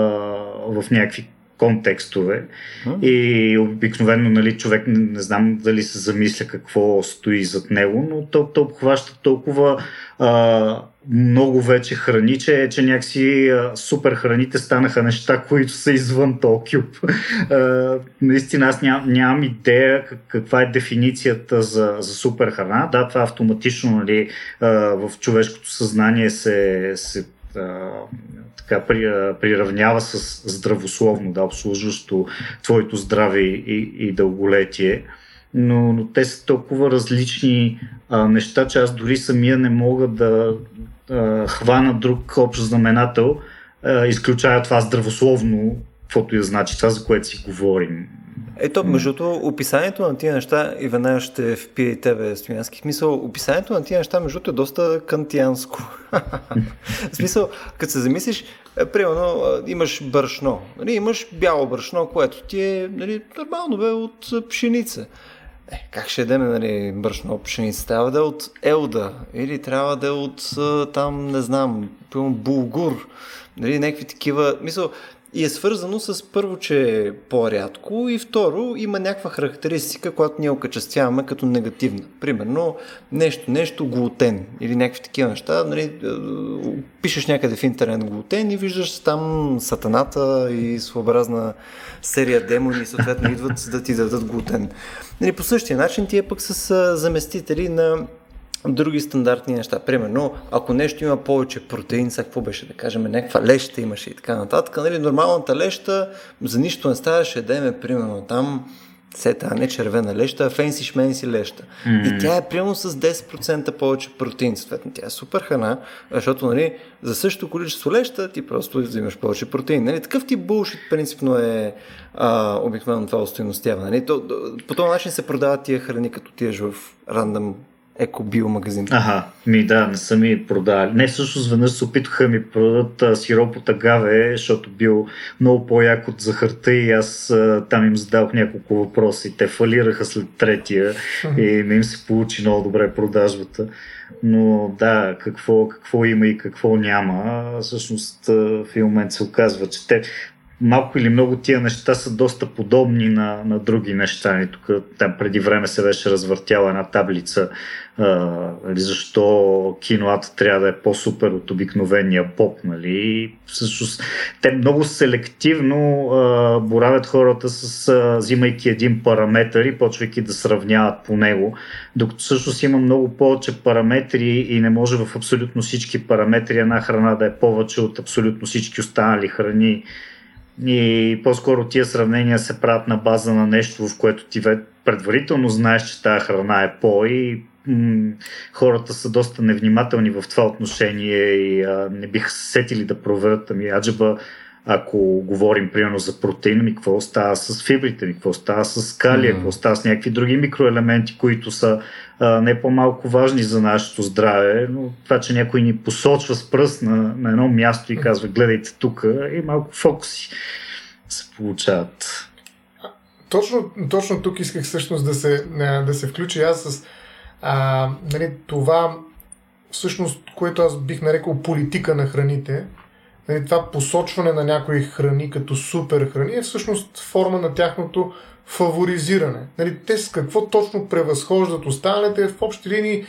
в някакви контекстове. Mm. И обикновено нали, човек не, не знам дали се замисля какво стои зад него, но то, то обхваща толкова а, много вече храни, че, че някакси а, супер храните станаха неща, които са извън този кюб. А, наистина аз ням, нямам идея как, каква е дефиницията за, за супер храна. Да, това автоматично нали, а, в човешкото съзнание се, се а, така приравнява с здравословно, да, обслужващо твоето здраве и, и дълголетие. Но, но те са толкова различни а, неща, че аз дори самия не мога да а, хвана друг общ знаменател, а, изключая това здравословно, каквото и значи, това за което си говорим.
Ето, между описанието на тия неща, и веднага ще впия и тебе, Стоянски, смисъл, описанието на тия неща, между е доста кантианско. [laughs] в смисъл, като се замислиш, е, примерно, имаш брашно, нали, имаш бяло брашно, което ти е нали, нормално бе от пшеница. Е, как ще ядем нали, брашно пшеница? Трябва да е от елда или трябва да е от там, не знам, булгур. Нали, някакви такива. Мисъл, и е свързано с първо, че е по-рядко и второ, има някаква характеристика, която ние окачествяваме като негативна. Примерно нещо, нещо глутен или някакви такива неща. Нали, е, пишеш някъде в интернет глутен и виждаш там сатаната и своеобразна серия демони съответно идват да ти дадат глутен. Нали, по същия начин тия пък са заместители на други стандартни неща. Примерно, ако нещо има повече протеин, сега какво беше да кажем, някаква леща имаше и така нататък, нали, нормалната леща за нищо не ставаше да еме, примерно там сета, а не червена леща, а фенси шменси леща. Mm-hmm. И тя е примерно с 10% повече протеин. Съответно, тя е супер храна, защото нали, за същото количество леща ти просто взимаш повече протеин. Нали? Такъв ти булшит принципно е а, обикновено това устойностяване. Нали? То, по този начин се продават тия храни, като тиеш в рандъм еко биомагазин.
Ага, ми да, не са ми продали. Не, всъщност веднъж се опитаха ми продадат а, сироп от агаве, защото бил много по-як от захарта и аз а, там им задавах няколко въпроса и те фалираха след третия и не им се получи много добре продажбата. Но да, какво, какво има и какво няма, всъщност в един момент се оказва, че те малко или много тия неща са доста подобни на, на други неща. И тук там преди време се беше развъртяла една таблица нали, защо киноата трябва да е по-супер от обикновения поп. Нали. Всъщност, те много селективно а, боравят хората с а, взимайки един параметър и почвайки да сравняват по него, докато всъщност има много повече параметри и не може в абсолютно всички параметри една храна да е повече от абсолютно всички останали храни и по-скоро тия сравнения се правят на база на нещо, в което ти предварително знаеш, че тази храна е по и м- хората са доста невнимателни в това отношение и а, не биха се сетили да проверят, ами аджаба ако говорим примерно за протеин, ми какво става с фибрите ми, какво става с калия, mm-hmm. какво става с някакви други микроелементи, които са а, не по-малко важни за нашето здраве, но това, че някой ни посочва с пръст на, на едно място и казва гледайте тук и малко фокуси се получават.
Точно, точно тук исках всъщност да се, да се включи аз с а, нали, това всъщност, което аз бих нарекал политика на храните, нали, това посочване на някои храни като супер храни е всъщност форма на тяхното фаворизиране. Нали, те с какво точно превъзхождат останалите в общи линии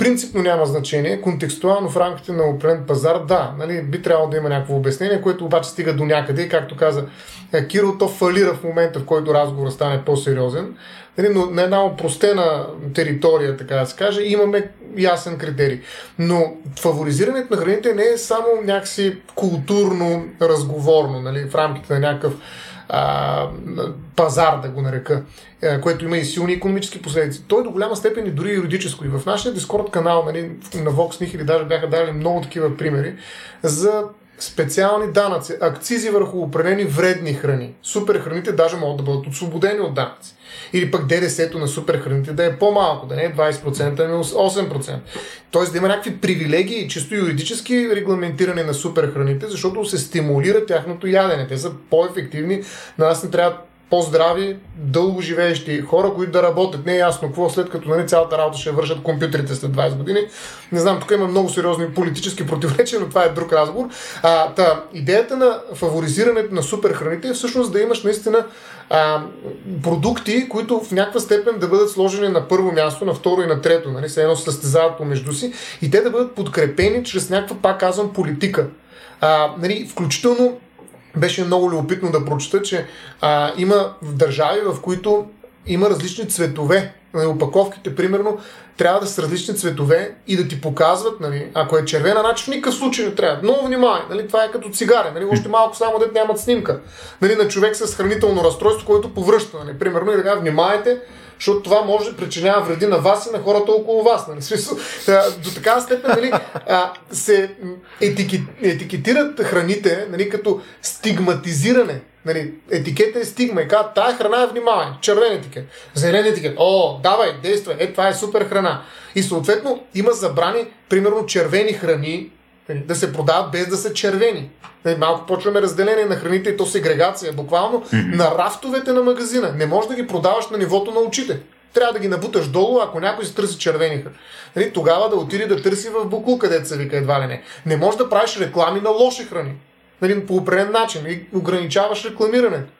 принципно няма значение. Контекстуално в рамките на определен пазар, да, нали, би трябвало да има някакво обяснение, което обаче стига до някъде. И както каза е, Кирил, то фалира в момента, в който разговорът стане по-сериозен. Нали, но на една опростена територия, така да се каже, имаме ясен критерий. Но фаворизирането на храните не е само някакси културно, разговорно, нали, в рамките на някакъв а, пазар, да го нарека, е, което има и силни економически последици. Той до голяма степен и дори юридическо. И в нашия Дискорд канал нали, на Vox Nihili даже бяха дали много такива примери за специални данъци, акцизи върху определени вредни храни. Супер храните даже могат да бъдат освободени от данъци. Или пък ДДС-то на супер храните да е по-малко, да не е 20%, ами 8%. Тоест да има някакви привилегии, чисто юридически регламентиране на супер храните, защото се стимулира тяхното ядене. Те са по-ефективни, на нас не трябва по-здрави, дълго живеещи хора, които да работят. Не е ясно какво след като нали, цялата работа ще вършат компютрите след 20 години. Не знам, тук има много сериозни политически противоречия, но това е друг разговор. А, та, идеята на фаворизирането на супер храните е всъщност да имаш наистина а, продукти, които в някаква степен да бъдат сложени на първо място, на второ и на трето, нали, се едно състезават помежду си и те да бъдат подкрепени чрез някаква, пак казвам, политика. А, нали, включително беше много любопитно да прочета, че а, има държави, в които има различни цветове. Нали, опаковките, примерно, трябва да са различни цветове и да ти показват, нали, ако е червена, значи в никакъв случай не трябва. Много внимание, нали, това е като цигаре, нали, още малко само дете нямат снимка нали, на човек с хранително разстройство, който повръща. Нали, примерно, и така, внимайте, защото това може да причинява вреди на вас и на хората около вас. Нали? Смисъл, до такава степен нали, се етикет, етикетират храните нали, като стигматизиране. Нали, етикета е стигма и казват, тая храна е внимание, червен етикет, зелен етикет, о, давай, действай, е, това е супер храна. И съответно има забрани, примерно червени храни, да се продават без да са червени. Нали, малко почваме разделение на храните и то сегрегация, буквално mm-hmm. на рафтовете на магазина. Не можеш да ги продаваш на нивото на очите. Трябва да ги набуташ долу, ако някой се търси червени. Нали, тогава да отиде да търси в букул, където се вика едва ли не. Не можеш да правиш реклами на лоши храни. Нали, по определен начин. И ограничаваш рекламирането.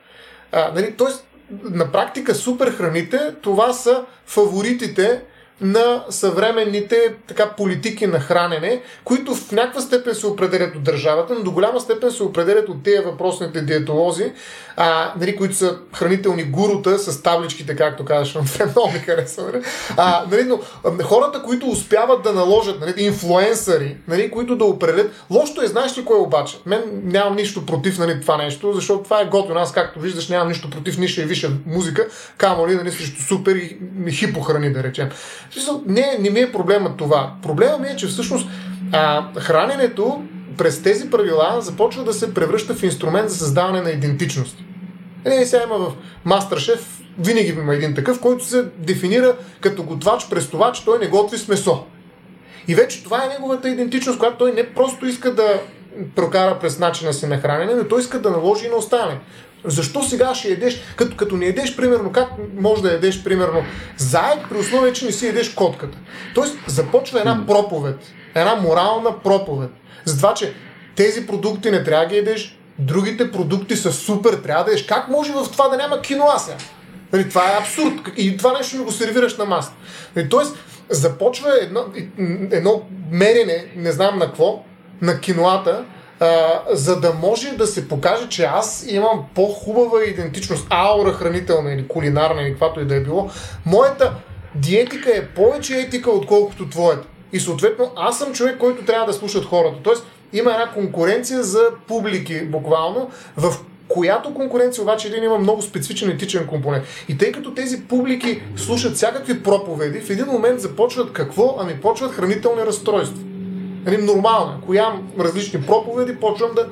А, нали, тоест, на практика супер храните, това са фаворитите на съвременните така, политики на хранене, които в някаква степен се определят от държавата, но до голяма степен се определят от тези въпросните диетолози, а, нали, които са хранителни гурута с табличките, както казваш, много ми харесва. Нали? А, нали, но, хората, които успяват да наложат, нали, инфлуенсъри, нали, които да определят. Лошото е, знаеш ли кое обаче? Мен нямам нищо против нали, това нещо, защото това е готино. Аз, както виждаш, нямам нищо против ниша и виша музика, камо ли, нали, срещу супер и хипохрани, да речем. Не, не ми е проблема това. Проблема ми е, че всъщност а, храненето през тези правила започва да се превръща в инструмент за създаване на идентичност. Е, сега има в Мастершеф, винаги има един такъв, който се дефинира като готвач, престовач, той не готви с месо. И вече това е неговата идентичност, която той не просто иска да прокара през начина си на хранене, но той иска да наложи и на останали. Защо сега ще ядеш, като, като не ядеш, примерно, как може да ядеш, примерно, заед, при условие, че не си ядеш котката. Тоест, започва една проповед, една морална проповед. За това, че тези продукти не трябва да ги ядеш, другите продукти са супер, трябва да ядеш. Как може в това да няма киноа сега? Нали, това е абсурд. И това нещо не го сервираш на маста. Нали, тоест, започва едно, едно мерене, не знам на какво, на киноата, за да може да се покаже, че аз имам по-хубава идентичност, аура хранителна или кулинарна или каквато и да е било. Моята диетика е повече етика, отколкото твоята. И съответно аз съм човек, който трябва да слушат хората. Тоест има една конкуренция за публики, буквално, в която конкуренция обаче един има много специфичен етичен компонент. И тъй като тези публики слушат всякакви проповеди, в един момент започват какво? Ами почват хранителни разстройства. Нали, нормално. Ако ям различни проповеди, почвам да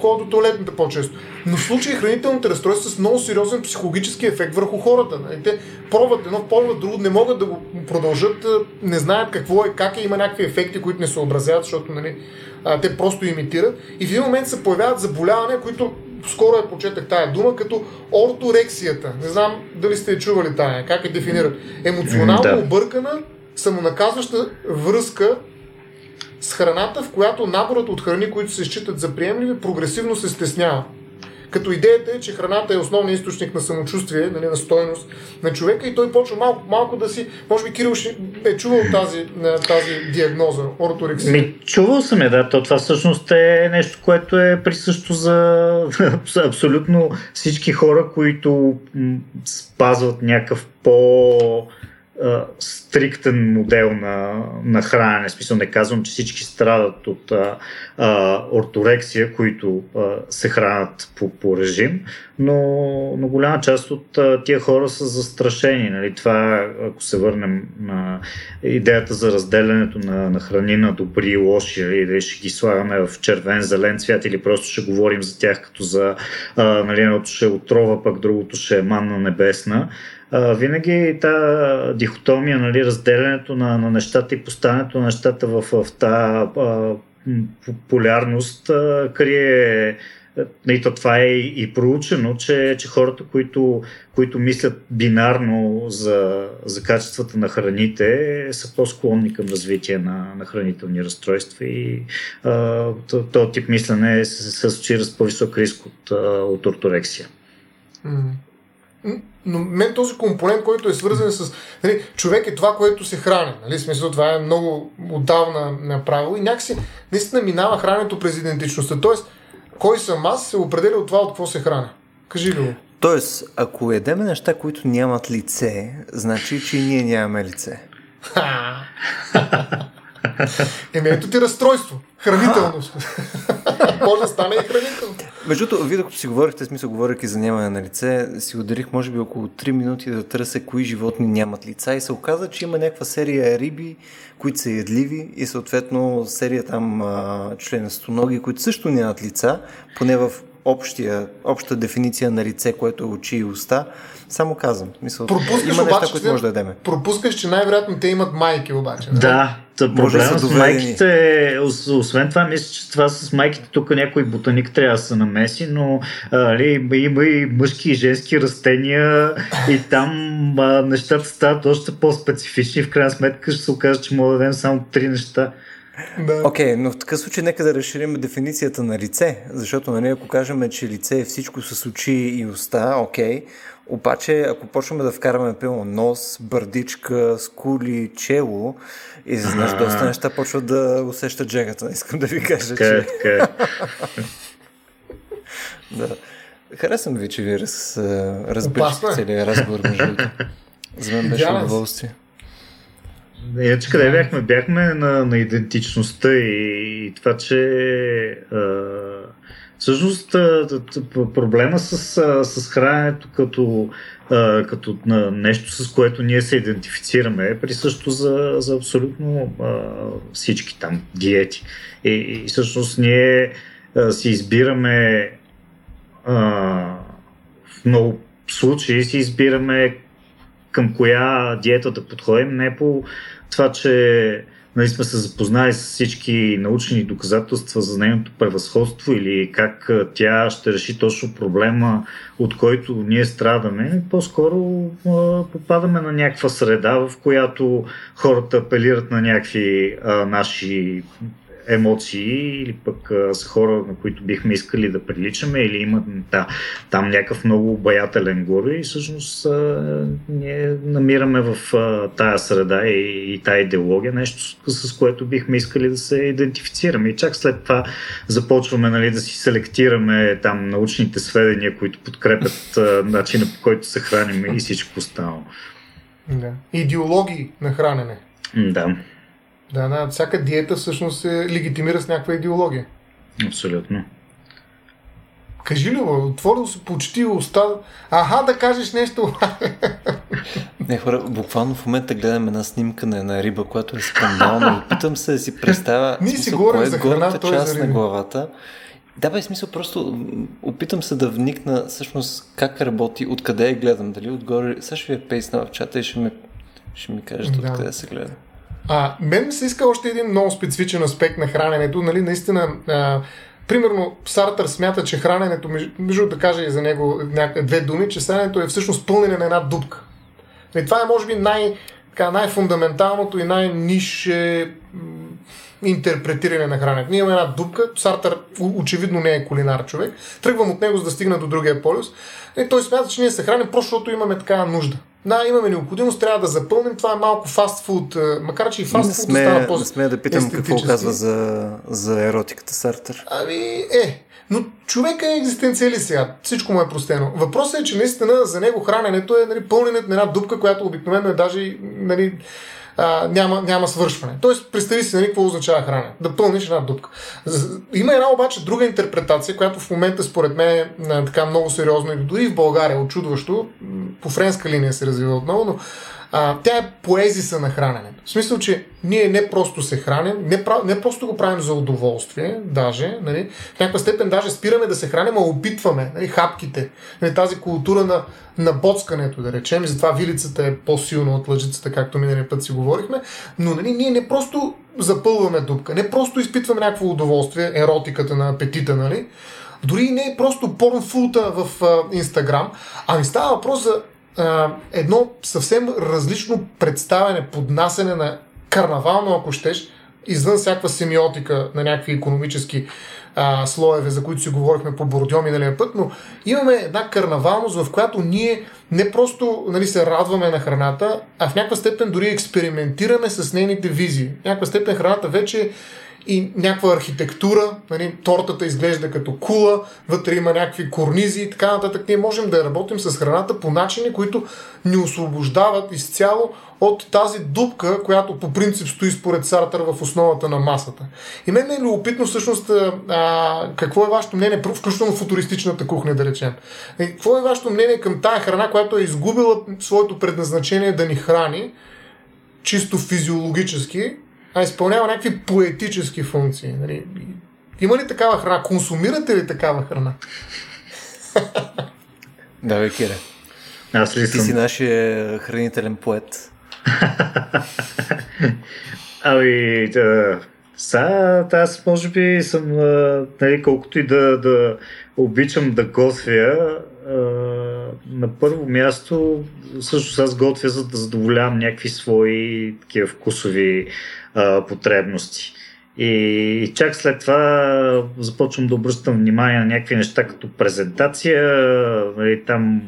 ходя до туалетната по-често. Но в случай хранителните разстройства с много сериозен психологически ефект върху хората. Нали? Те пробват едно, пробват друго, не могат да го продължат, не знаят какво е, как е, има някакви ефекти, които не се образяват, защото нали, а, те просто имитират. И в един момент се появяват заболявания, които скоро я почетах тая дума, като орторексията. Не знам дали сте чували тая, как е дефинират. Емоционално да. объркана, самонаказваща връзка с храната, в която наборът от храни, които се считат за приемливи, прогресивно се стеснява. Като идеята е, че храната е основният източник на самочувствие, нали, на стойност на човека и той почва малко, малко да си... Може би Кирил е чувал тази, тази диагноза, орторексия.
Ми, чувал съм я, да. То, това всъщност е нещо, което е присъщо за [laughs] абсолютно всички хора, които спазват някакъв по стриктен модел на, на хранене. Смисъл не казвам, че всички страдат от а, а, орторексия, които а, се хранят по, по режим, но, но голяма част от а, тия хора са застрашени. Нали? Това, ако се върнем на идеята за разделянето на, на храни на добри и лоши, или нали? ще ги слагаме в червен, зелен цвят или просто ще говорим за тях като за а, нали, едното ще е отрова, пък другото ще е манна небесна а, винаги та дихотомия, нали, разделянето на, на нещата и поставянето на нещата в, в тази популярност а, крие и то това е и проучено, че, че хората, които, които мислят бинарно за, за качествата на храните, са по-склонни към развитие на, на хранителни разстройства и този тип мислене се, асоциира с по-висок риск от, от орторексия.
Mm но мен този компонент, който е свързан с нали, човек е това, което се храни. Нали, смисъл, това е много отдавна направило и някакси наистина минава храненето през идентичността. Тоест, кой съм аз се определя от това, от какво се храня. Кажи ли го?
Тоест, ако едеме неща, които нямат лице, значи, че ние нямаме лице. [laughs]
Еми ето ти разстройство. Хранителност. [laughs] Може да стане и хранително.
Между другото, вие докато си говорихте, смисъл говоряки за нямане на лице, си ударих може би около 3 минути да търся кои животни нямат лица и се оказа, че има някаква серия риби, които са ядливи и съответно серия там членестоноги, които също нямат лица, поне в общия, обща дефиниция на лице, което е очи и уста. Само казвам. Мисъл,
пропускаш има неща, които може да ядеме. Пропускаш, че най-вероятно те имат майки обаче.
Да, проблема с майките, освен това, мисля, че това с майките тук някой ботаник трябва да се намеси, но али, има и мъжки и женски растения и там а, нещата стават още по-специфични. В крайна сметка ще се окаже, че мога да дадем само три неща.
Да. Окей, okay, но в такъв случай нека да разширим дефиницията на лице, защото нали, ако кажем, че лице е всичко с очи и уста, окей, okay, Обаче, ако почваме да вкараме пилно нос, бърдичка, скули, чело, изведнъж доста неща почват да усещат джегата. [laughs] Искам да ви кажа,
Така, е,
че...
така. [laughs]
Да. Харесвам ви, че ви раз,
Опасно
разбирате
е.
целият разговор между. За мен беше
си.
удоволствие.
Иначе къде бяхме? Бяхме на, на идентичността и, и това, че а, всъщност проблема с, с храненето като, като нещо, с което ние се идентифицираме, е присъщо за, за абсолютно всички там диети. И, и всъщност ние си избираме в много случаи си избираме към коя диета да подходим, не по това, че нали, сме се запознали с всички научни доказателства за нейното превъзходство или как тя ще реши точно проблема, от който ние страдаме. По-скоро а, попадаме на някаква среда, в която хората апелират на някакви а, наши емоции или пък а, са хора, на които бихме искали да приличаме или имат да, там някакъв много обаятелен горе и всъщност а, ние намираме в а, тая среда и, и тая идеология нещо, с, с което бихме искали да се идентифицираме. И чак след това започваме нали, да си селектираме там научните сведения, които подкрепят а, начина по който се храним и всичко останало.
Да. Идеологии на хранене.
Да,
Да, да, всяка диета всъщност се легитимира с някаква идеология.
абсолютно.
Кажи ли, отворил се почти уста. Аха, да кажеш нещо. [laughs]
Не, хора, буквално в момента гледам една снимка на една риба, която е скандална и питам се да си представя [laughs]
Ние си говорим
е
за храна,
горната
той за
част на
риби.
главата. Да, бе, смисъл, просто опитам се да вникна всъщност как работи, откъде я гледам, дали отгоре. Сега ще ви я пейсна в чата и ще, ме, ще ми кажете
Да.
откъде се гледа.
А, мен се иска още един много специфичен аспект на храненето. Нали, наистина, а, примерно, Сартър смята, че храненето, между, да кажа и за него две думи, че храненето е всъщност пълнене на една дупка. И това е, може би, най, така, най-фундаменталното и най-ниш е, м, интерпретиране на храненето. Ние имаме една дупка, Сартър очевидно не е кулинар човек, тръгвам от него за да стигна до другия полюс. И той смята, че ние се храним просто защото имаме такава нужда. Да, имаме необходимост, трябва да запълним. Това е малко фастфуд, е, макар че и
Не
фастфуд
сме,
остана
не
по
сме да питам какво казва за, за еротиката Сартър.
Ами, е. Но човека е екзистенциалист сега. Всичко му е простено. Въпросът е, че наистина за него храненето е нали, пълненето на една дупка, която обикновено е даже нали, а, няма, няма свършване. Тоест, представи си нали, какво означава хранене. Да пълниш една дупка. Има една обаче друга интерпретация, която в момента според мен е а, така много сериозно и дори в България очудващо. м, По френска линия се развива отново, но а, тя е поезиса на храненето. В смисъл, че ние не просто се храним, не, пра- не просто го правим за удоволствие, даже, нали, в някаква степен даже спираме да се храним, а опитваме нали, хапките. Нали, тази култура на, на боцкането, да речем, и затова вилицата е по-силна от лъжицата, както миналия път си говорихме, но нали, ние не просто запълваме дупка, не просто изпитваме някакво удоволствие, еротиката на апетита, нали, дори не е просто порнфулта в Инстаграм, ами става въпрос за едно съвсем различно представяне, поднасене на карнавално, ако щеш, извън всякаква семиотика на някакви економически а, слоеве, за които си говорихме по Бордьо миналия път, но имаме една карнавалност, в която ние не просто нали, се радваме на храната, а в някаква степен дори експериментираме с нейните визии. В някаква степен храната вече и някаква архитектура, нали, тортата изглежда като кула, вътре има някакви корнизи и така нататък. Ние можем да работим с храната по начини, които ни освобождават изцяло от тази дупка, която по принцип стои според Сартър в основата на масата. И мен е любопитно всъщност а, какво е вашето мнение, включително футуристичната кухня, да речем. И какво е вашето мнение към тая храна, която е изгубила своето предназначение да ни храни, чисто физиологически, а изпълнява някакви поетически функции. Нали? Има ли такава храна? Консумирате ли такава храна? [laughs]
Да, бе, Кире.
Аз ли
Ти
съм?
си нашия хранителен поет. [laughs]
Ами, да, са, аз може би съм, а, нали, колкото и да, да обичам да готвя, а, на първо място, също аз готвя, за да задоволявам някакви свои такива вкусови а, потребности. И, и чак след това започвам да обръщам внимание на някакви неща, като презентация, нали, там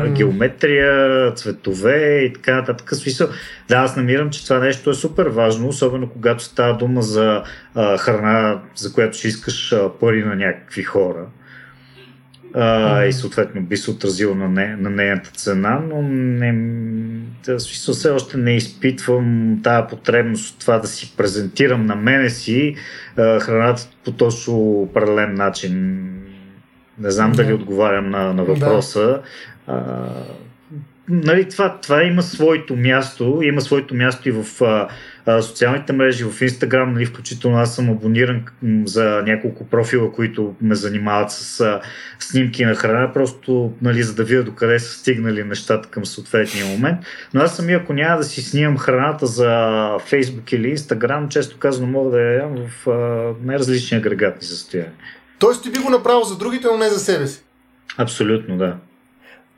mm. геометрия, цветове и така нататък. Смисъл, да, аз намирам, че това нещо е супер важно, особено когато става дума за а, храна, за която ще искаш а, пари на някакви хора а, и съответно би се отразило на, не, на нейната цена, но не, да, смисъл, все още не изпитвам тази потребност от това да си презентирам на мене си а, храната по точно определен начин. Не знам да. дали отговарям на, на въпроса. Да. А, нали, това, това има своето място, има своето място и в а, а, социалните мрежи, в Инстаграм, нали, включително аз съм абониран за няколко профила, които ме занимават с а, снимки на храна, просто нали, за да видя докъде са стигнали нещата към съответния момент. Но аз сами, ако няма да си снимам храната за Фейсбук или Инстаграм, често казано мога да я ям в най-различни агрегатни състояния.
Тоест ти би го направил за другите, но не за себе си?
Абсолютно, да.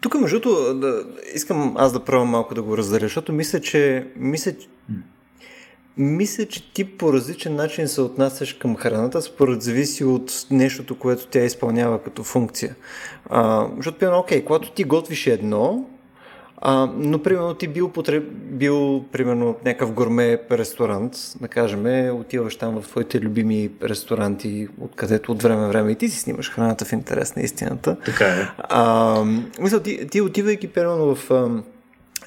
Тук, между да, искам аз да пробвам малко да го разделя, защото мисля, че, мисля, мисля, че ти по различен начин се отнасяш към храната, според зависи от нещото, което тя изпълнява като функция. А, защото, примерно, окей, когато ти готвиш едно, а, но, примерно, ти бил, потреб... бил, примерно, някакъв гурме ресторант, да кажем, отиваш там в твоите любими ресторанти, откъдето от време време и ти си снимаш храната в интерес на истината.
Така е.
А, мисля, ти, ти отивайки, примерно, в а,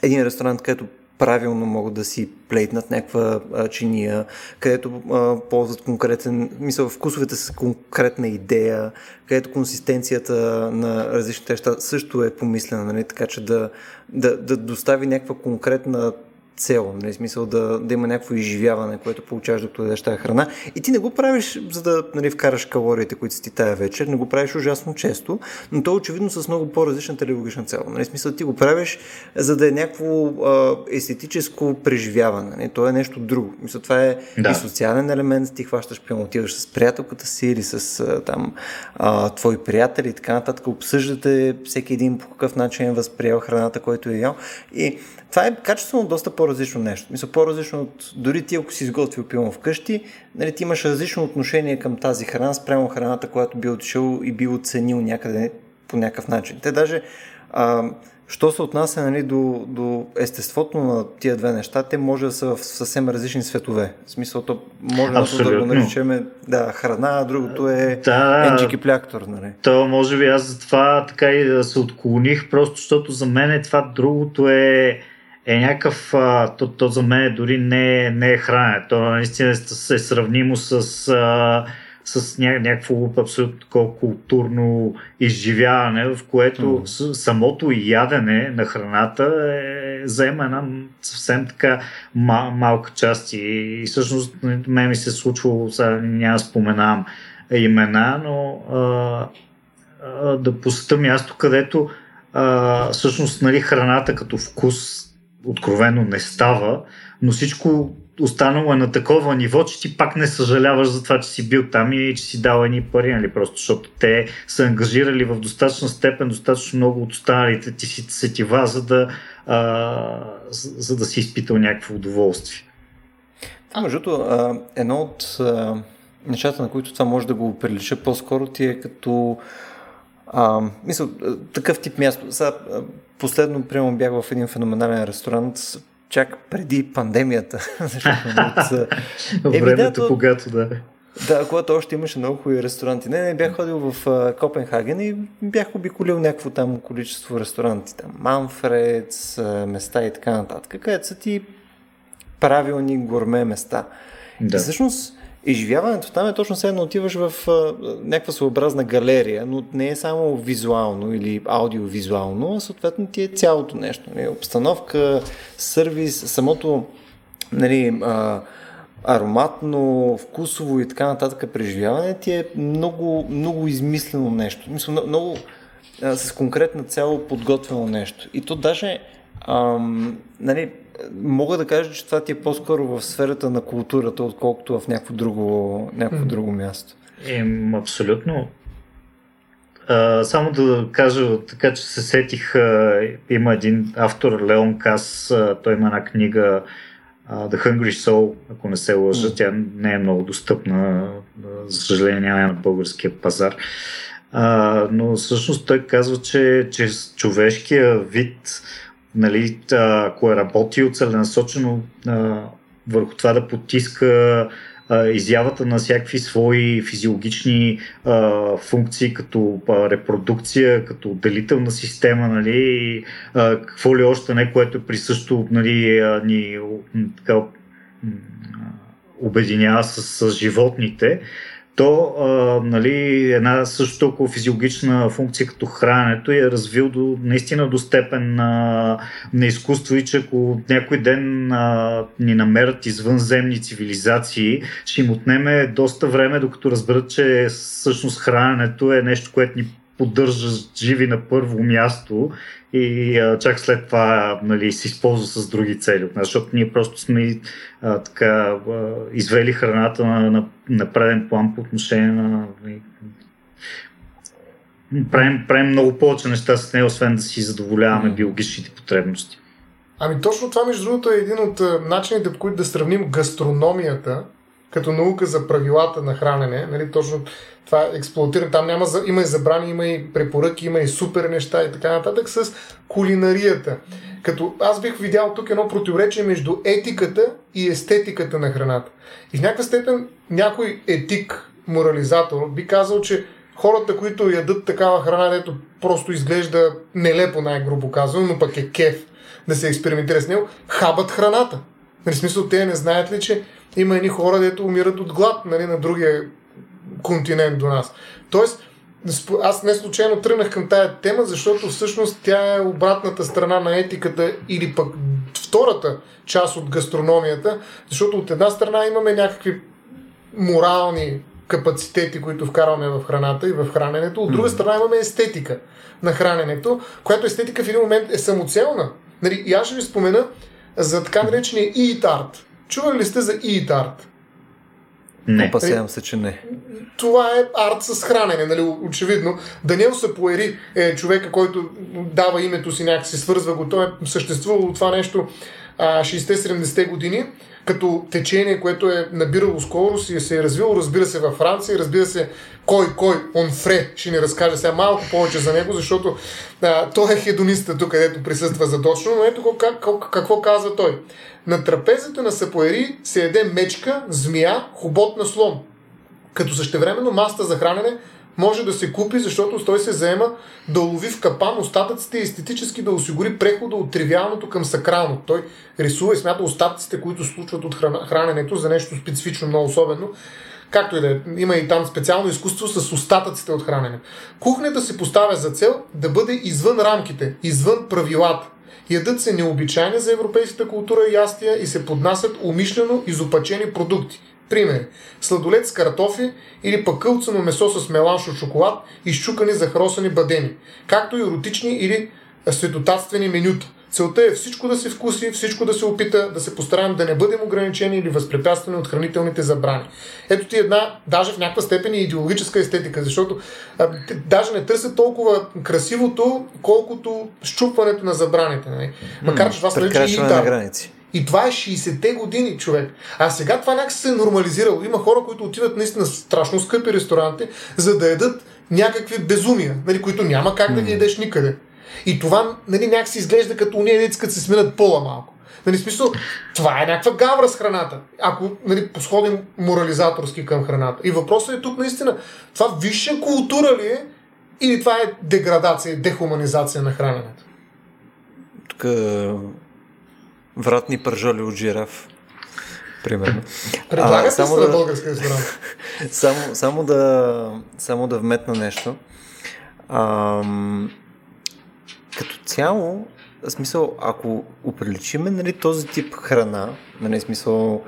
един ресторант, където правилно могат да си плейтнат някаква чиния, където а, ползват конкретен, мисъл, вкусовете с конкретна идея, където консистенцията на различните неща също е помислена, нали? така че да, да, да достави някаква конкретна цел, нали, смисъл да, да има някакво изживяване, което получаваш докато ядеш тази храна. И ти не го правиш, за да нали, вкараш калориите, които си ти тая вечер, не го правиш ужасно често, но то очевидно с много по-различна телеологична цел. Нали, смисъл ти го правиш, за да е някакво а, естетическо преживяване. Нали, то е нещо друго. Мисъл, това е да. и социален елемент, ти хващаш, пион, отиваш с приятелката си или с а, там а, твои приятели и така нататък, обсъждате всеки един по какъв начин е възприел храната, който е ял. И това е качествено доста по-различно нещо. Мисля, по-различно от дори ти, ако си изготвил пилно вкъщи, нали, ти имаш различно отношение към тази храна спрямо храната, която би отишъл и би оценил някъде по някакъв начин. Те даже, а, що се отнася нали, до, до естеството на тия две неща, те може да са в съвсем различни светове. В смисъл, то може Абсолютно. да го наричаме да, храна, а другото е да, енджикипляктор. Нали.
То може би аз за това така и да се отклоних, просто защото за мен е това другото е е някакъв, а, то, то за мен дори не, не е хранене. То наистина е сравнимо с, а, с ня, някакво абсолютно такова културно изживяване, в което mm. самото ядене на храната е, заема една съвсем така мал, малка част. И, и всъщност мен ми се случва, сега няма да споменавам имена, но а, а, да посетя място, където а, всъщност нали, храната като вкус откровено не става, но всичко останало е на такова ниво, че ти пак не съжаляваш за това, че си бил там и че си дал едни пари, нали, просто защото те са ангажирали в достатъчна степен, достатъчно много от останалите ти си сетива, за да, а, за, за да си изпитал някакво удоволствие.
А, между едно от а, нещата, на които това може да го прилича по-скоро ти е като а, мисля, такъв тип място. Сега, последно, примерно, бях в един феноменален ресторант, чак преди пандемията. [laughs] [laughs]
Времето, да, когато да.
Да, когато още имаше много хубави ресторанти. Не, не, бях ходил в uh, Копенхаген и бях обиколил някакво там количество ресторанти. Там Манфред, места и така нататък, където са ти правилни горме места. Да. И всъщност изживяването там е точно едно отиваш в а, някаква своеобразна галерия, но не е само визуално или аудиовизуално, а съответно ти е цялото нещо. Нали? Обстановка, сервис, самото нали, а, ароматно, вкусово и така нататък преживяване ти е много, много измислено нещо. Мисля, много а, с конкретна цяло подготвено нещо. И то даже ам, нали, мога да кажа, че това ти е по-скоро в сферата на културата, отколкото в някакво друго, някакво друго място.
Им, абсолютно. А, само да кажа, така че се сетих, а, има един автор, Леон Кас, а, той има една книга The Hungry Soul, ако не се лъжа, тя не е много достъпна, за съжаление няма на българския пазар. А, но всъщност той казва, че, че човешкия вид, нали, ако е работил целенасочено а, върху това да потиска а, изявата на всякакви свои физиологични а, функции, като а, репродукция, като отделителна система, нали, а, какво ли още не, което е присъщо нали, ни така, обединява с, с животните то а, нали, една също толкова физиологична функция като храненето е развил до, наистина до степен на, на изкуство и че ако някой ден а, ни намерят извънземни цивилизации, ще им отнеме доста време, докато разберат, че всъщност храненето е нещо, което ни поддържа живи на първо място и а, чак след това нали, се използва с други цели защото ние просто сме а, така, а, извели храната на, на, на преден план по отношение на нали, правим, правим много повече неща с нея, освен да си задоволяваме биологичните потребности.
Ами точно това, между другото, е един от начините, по които да сравним гастрономията като наука за правилата на хранене. Нали, точно това е експлуатиране. Там няма, има и забрани, има и препоръки, има и супер неща и така нататък с кулинарията. Като аз бих видял тук едно противоречие между етиката и естетиката на храната. И в някаква степен някой етик, морализатор, би казал, че хората, които ядат такава храна, дето просто изглежда нелепо, най-грубо казвам, но пък е кеф да се експериментира с него, хабат храната. Нали, смисъл, те не знаят ли, че има едни хора, дето умират от глад нали, на другия континент до нас. Тоест, аз не случайно тръгнах към тая тема, защото всъщност тя е обратната страна на етиката или пък втората част от гастрономията, защото от една страна имаме някакви морални капацитети, които вкарваме в храната и в храненето, от друга страна имаме естетика на храненето, която естетика в един момент е самоцелна. Нали, и аз ще ви спомена за така наречения eat art. Чували ли сте за eat art?
Не. Опасявам се, че не.
Това е арт с хранене, нали, очевидно. Даниел Сапуери е човека, който дава името си някакси, свързва го. Той е съществувало това нещо 60-70-те години като течение, което е набирало скорост и се е развило, разбира се, във Франция, разбира се, кой, кой, Онфре, ще ни разкаже сега малко повече за него, защото а, той е хедониста тук, където присъства задочно, но ето как, как, какво казва той. На трапезата на Сапоери се еде мечка, змия, хобот на слон. Като същевременно маста за хранене може да се купи, защото той се заема да лови в капан остатъците и естетически да осигури прехода от тривиалното към сакрално. Той рисува и смята остатъците, които случват от храненето за нещо специфично, много особено. Както и да е, има и там специално изкуство с остатъците от хранене. Кухнята се поставя за цел да бъде извън рамките, извън правилата. Ядат се необичайни за европейската култура и ястия и се поднасят умишлено изопачени продукти. Пример. Сладолет с картофи или пък кълцано месо с меланш от шоколад и щукани захросани бадеми. Както и еротични или светотатствени менюта. Целта е всичко да се вкуси, всичко да се опита, да се постараем да не бъдем ограничени или възпрепятствани от хранителните забрани. Ето ти една, даже в някаква степен и идеологическа естетика, защото а, даже не търсят толкова красивото, колкото щупването на забраните. Нали? Макар че това нарича и
на граници.
И това е 60-те години, човек. А сега това някак се е нормализирало. Има хора, които отиват наистина страшно скъпи ресторанти, за да едат някакви безумия, нали, които няма как да ги едеш никъде. И това нали, някак се изглежда като уния деца, като се сменят пола малко. Нали, смисъл, това е някаква гавра с храната, ако нали, посходим морализаторски към храната. И въпросът е тук наистина, това висша култура ли е или това е деградация, дехуманизация на храненето?
Тук вратни пържоли от жираф. Примерно.
Предлагате само да, българска ресторант. [laughs]
само, само, да, само да вметна нещо. Ам, като цяло, смисъл, ако оприличиме нали, този тип храна, нали, смисъл,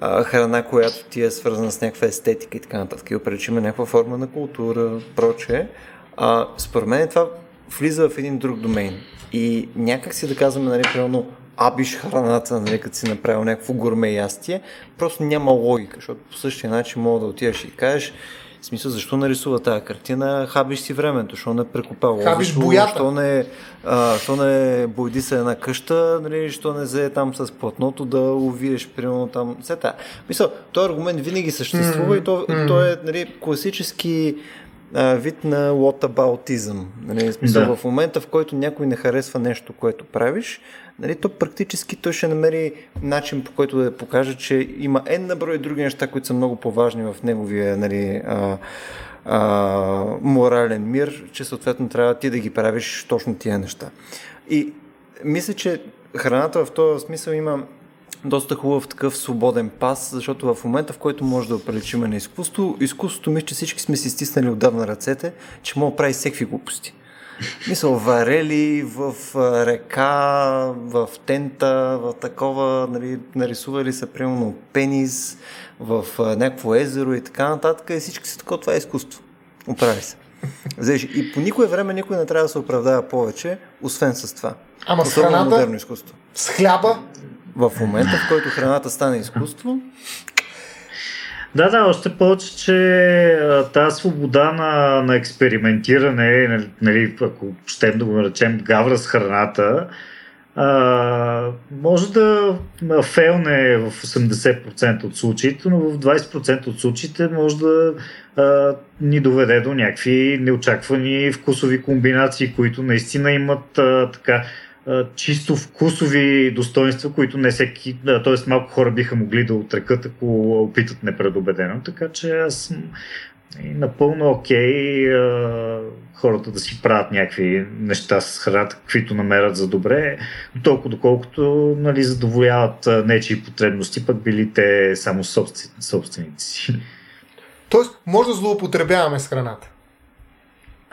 а, храна, която ти е свързана с някаква естетика и така нататък, и оприличиме някаква форма на култура, прочее, а, според мен това влиза в един друг домейн. И някак си да казваме, нали, примерно, абиш храната, нали, като си направил някакво гурме ястие, просто няма логика, защото по същия начин мога да отидеш и кажеш, В смисъл, защо нарисува тази картина? Хабиш си времето, защо не прекопава
Хабиш боята.
Защо не, а, защо не бойди се една къща, нали, защо не взе там с платното да увиеш, примерно там. Сета. Мисъл, този аргумент винаги съществува mm-hmm. и то, mm-hmm. то е нали, класически а, вид на whataboutism. Нали, смисъл, да. в момента, в който някой не харесва нещо, което правиш, нали, то практически той ще намери начин по който да покаже, че има една брой други неща, които са много по-важни в неговия нали, а, а, морален мир, че съответно трябва ти да ги правиш точно тия неща. И мисля, че храната в този смисъл има доста хубав такъв свободен пас, защото в момента, в който може да оприличиме на изкуство, изкуството мисля, че всички сме си стиснали отдавна ръцете, че мога да прави всеки глупости. Мисъл, варели в река, в тента, в такова, нали, нарисували са примерно пенис в някакво езеро и така нататък. И всички са такова, това е изкуство. Оправи се. Взеш, и по никое време никой не трябва да се оправдава повече, освен с това.
Ама с храната, модерно изкуство. С хляба?
В момента, в който храната стане изкуство,
да, да, още повече, че тази свобода на, на експериментиране, нали, нали, ако щем да го наречем гавра с храната, а, може да фейлне в 80% от случаите, но в 20% от случаите може да а, ни доведе до някакви неочаквани вкусови комбинации, които наистина имат а, така чисто вкусови достоинства, които не всеки, т.е. малко хора биха могли да отрекат, ако опитат непредобедено. Така че аз съм напълно окей okay, хората да си правят някакви неща с храната, каквито намерят за добре, толкова доколкото нали, задоволяват нечии потребности, пък били те само собственици си.
Тоест, може да злоупотребяваме с храната.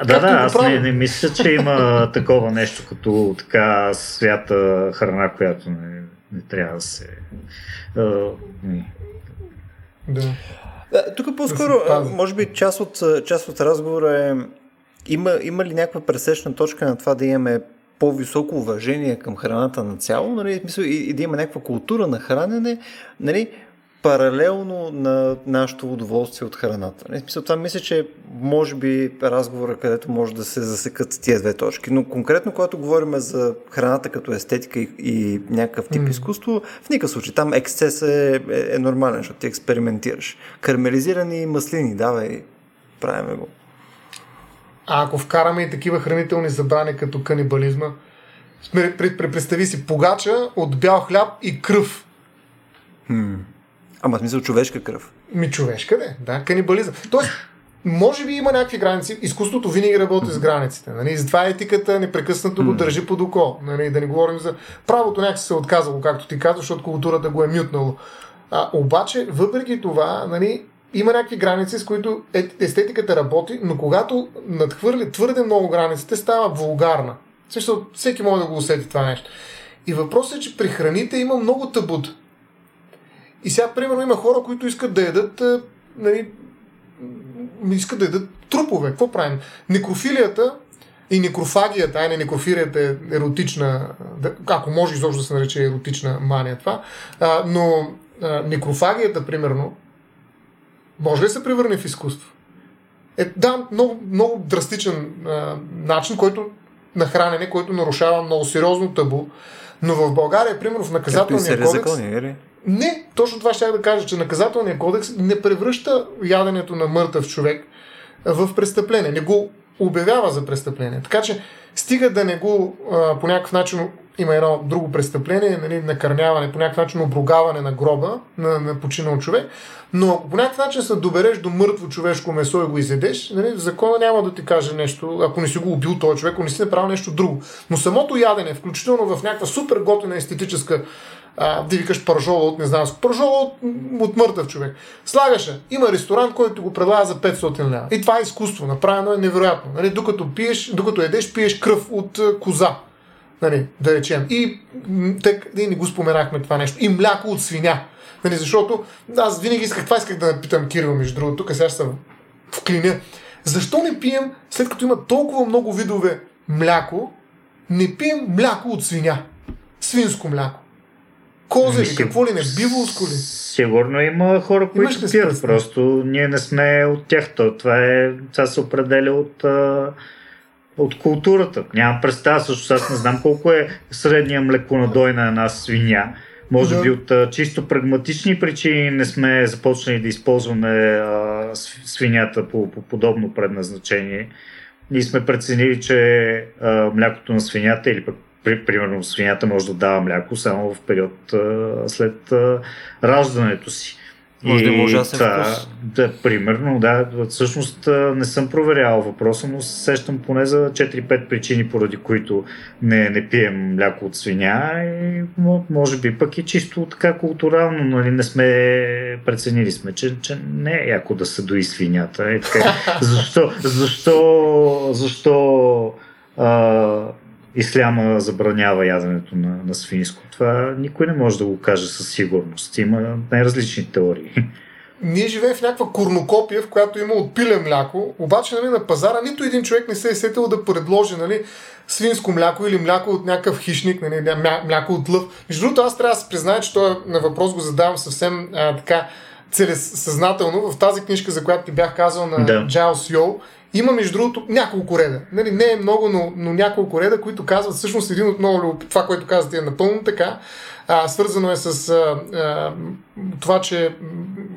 Да, да, аз не, не мисля, че има [laughs] такова нещо като така свята храна, която не, не трябва да се.
да. Да, тук по-скоро, да може би част от, част от разговора е има, има ли някаква пресечна точка на това да имаме по-високо уважение към храната на цяло, нали, и, и да има някаква култура на хранене, нали, паралелно на нашето удоволствие от храната. Не, смисъл, това мисля, че може би разговора, където може да се засекат тия две точки. Но конкретно, когато говорим за храната като естетика и, и някакъв тип mm. изкуство, в никакъв случай там ексцес е, е, е нормален, защото ти експериментираш. Кармелизирани маслини, давай, правиме го.
А ако вкараме и такива хранителни забрани като канибализма, представи си погача от бял хляб и кръв.
Hmm. Ама смисъл човешка кръв.
Ми човешка, де, да, канибализъм. Тоест, може би има някакви граници. Изкуството винаги работи с границите. Нали? Затова етиката непрекъснато го държи под око. Нали? Да не говорим за правото някакси се е отказало, както ти казваш, защото културата го е мютнало. А, обаче, въпреки това, нали, има някакви граници, с които е, естетиката работи, но когато надхвърли твърде много границите, става вулгарна. Също всеки може да го усети това нещо. И въпросът е, че при храните има много табут. И сега, примерно, има хора, които искат да ядат, нали, искат да ядат трупове. Какво правим? Некрофилията и некрофагията, ай не некрофилията е еротична, ако може изобщо да се нарече еротична мания това, а, но а, некрофагията, примерно, може ли да се превърне в изкуство? Е, да, много, много драстичен а, начин, който на хранене, който нарушава много сериозно табу. Но в България, примерно в наказателния кодекс... Закони, не, точно това ще да кажа, че наказателният кодекс не превръща яденето на мъртъв човек в престъпление. Не го обявява за престъпление. Така че стига да не го а, по някакъв начин има едно друго престъпление, нали, накърняване, по някакъв начин обругаване на гроба на, на починал човек, но ако по някакъв начин се добереш до мъртво човешко месо и го изедеш, нали, закона няма да ти каже нещо, ако не си го убил този човек, ако не си направил нещо друго. Но самото ядене, включително в някаква супер готина естетическа а, да викаш пържола от, не знам, пържола от, от мъртъв човек. Слагаше. Има ресторант, който го предлага за 500 лева. И това е изкуство. Направено е невероятно. Нали? Докато, пиеш, докато едеш, пиеш кръв от коза. Нали, да речем. И тък, и не го споменахме това нещо. И мляко от свиня. Нали, защото аз винаги исках, това исках да питам Кирил, между другото, тук сега ще в клиня. Защо не пием, след като има толкова много видове мляко, не пием мляко от свиня? Свинско мляко. Козе ли, какво ли не, биволско ли?
Сигурно има хора, които пият, просто ние не сме от тях. Това, е, това се определя от, от културата. Нямам представа, също аз не знам колко е средния млеконадой на една свиня. Може да. би от а, чисто прагматични причини не сме започнали да използваме а, свинята по, по подобно предназначение. Ние сме преценили, че а, млякото на свинята или пък при, примерно свинята може да дава мляко само в период а, след а, раждането си.
Може да има ужасен да, вкус.
Да, примерно, да. Всъщност не съм проверявал въпроса, но сещам поне за 4-5 причини, поради които не, не пием мляко от свиня. И, може би пък и чисто така културално, нали, не сме преценили сме, че, че не е яко да се дои свинята. И така. [laughs] защо, защо, защо а, исляма забранява яденето на, на свинско. Това никой не може да го каже със сигурност. Има най-различни теории. [laughs]
Ние живеем в някаква корнокопия, в която има отпиле мляко, обаче нали, на пазара нито един човек не се е сетил да предложи нали, свинско мляко или мляко от някакъв хищник, нали, мляко от лъв. Между другото, аз трябва да се призная, че този на въпрос го задавам съвсем а, така целесъзнателно. В тази книжка, за която ти бях казал на да. Джайлс Йоу, има, между другото, няколко реда. Нали, не е много, но, но няколко реда, които казват всъщност един от много това, което казвате е напълно така. А, свързано е с а, а, това, че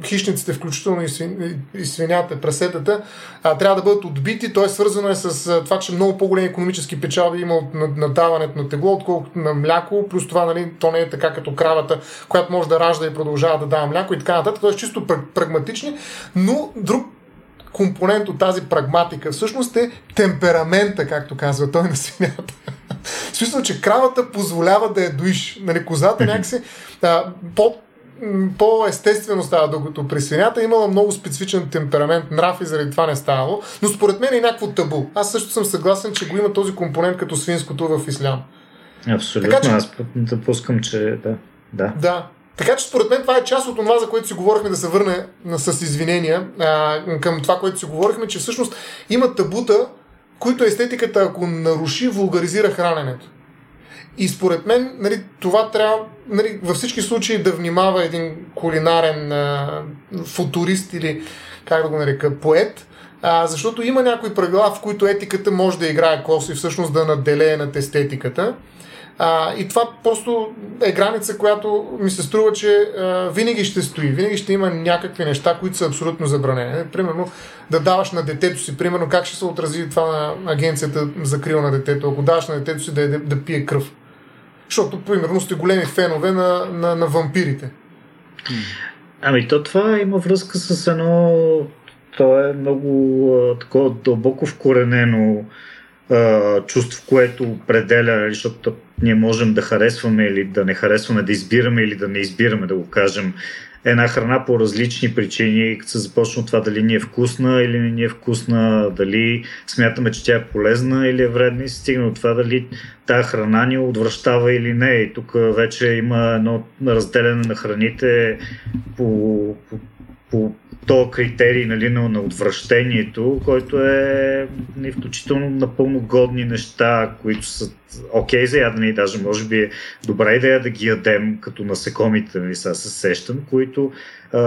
хищниците, включително и, свин, и свинята, прасетата, а, трябва да бъдат отбити. То е свързано е с а, това, че много по-големи економически печалби има от надаването на тегло, отколкото на мляко. Плюс това, нали, то не е така като кравата, която може да ражда и продължава да дава мляко и така нататък. Тоест чисто прагматични, но друг компонент от тази прагматика всъщност е темперамента, както казва той на свинята. В смисъл, че кравата позволява да я доиш. Нали, козата някакси а, по, по-естествено става, докато при свинята имала много специфичен темперамент, нрав и заради това не ставало. Но според мен е някакво табу. Аз също съм съгласен, че го има този компонент като свинското в ислям.
Абсолютно, така, че... аз допускам, че да. Да.
да. Така че според мен това е част от това, за което си говорихме да се върне с извинения а, към това, което си говорихме, че всъщност има табута, които естетиката, ако наруши, вулгаризира храненето. И според мен нали, това трябва нали, във всички случаи да внимава един кулинарен а, футурист или как да го нарека, поет, а, защото има някои правила, в които етиката може да играе косо и всъщност да наделее над естетиката. А, и това просто е граница, която ми се струва, че а, винаги ще стои. Винаги ще има някакви неща, които са абсолютно забранени. Примерно да даваш на детето си, примерно как ще се отрази това на агенцията за крил на детето, ако даваш на детето си да, да, да пие кръв. Защото, примерно, сте големи фенове на, на, на вампирите.
Ами то това има връзка с едно... То е много такова дълбоко вкоренено чувство, което определя, защото ние можем да харесваме или да не харесваме, да избираме или да не избираме, да го кажем, една храна по различни причини, като се започне от това дали ни е вкусна или не ни е вкусна, дали смятаме, че тя е полезна или е вредна и се стигна от това дали тази храна ни отвръщава или не. И тук вече има едно разделяне на храните по, по, по то критерий нали, на, на отвращението, който е нали, включително напълно годни неща, които са окей okay за ядене и даже може би е добра идея да ги ядем като насекомите, нали, сега се сещам, които а,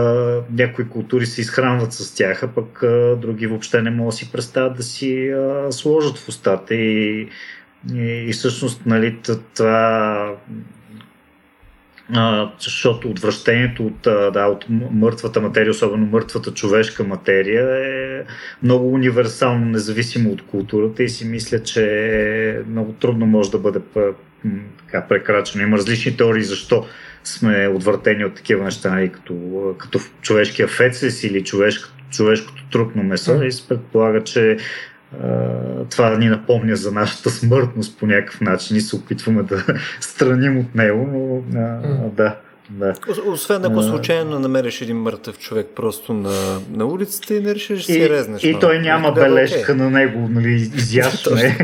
някои култури се изхранват с тях, а пък а, други въобще не могат да си представят да си а, сложат в устата и, и, и всъщност нали, това а, защото отвращението от, да, от мъртвата материя, особено мъртвата човешка материя е много универсално, независимо от културата и си мисля, че много трудно може да бъде така, прекрачено. Има различни теории защо сме отвъртени от такива неща, нали, като, като човешкия фецес или човешко, човешкото трупно месо и се предполага, че това ни напомня за нашата смъртност по някакъв начин и се опитваме да [laughs] страним от него, но а, да. Да.
Освен ако случайно намериш един мъртъв човек просто на, на улицата и не решиш да си резнеш.
И, и той няма тогава, бележка okay. на него, нали, изящне.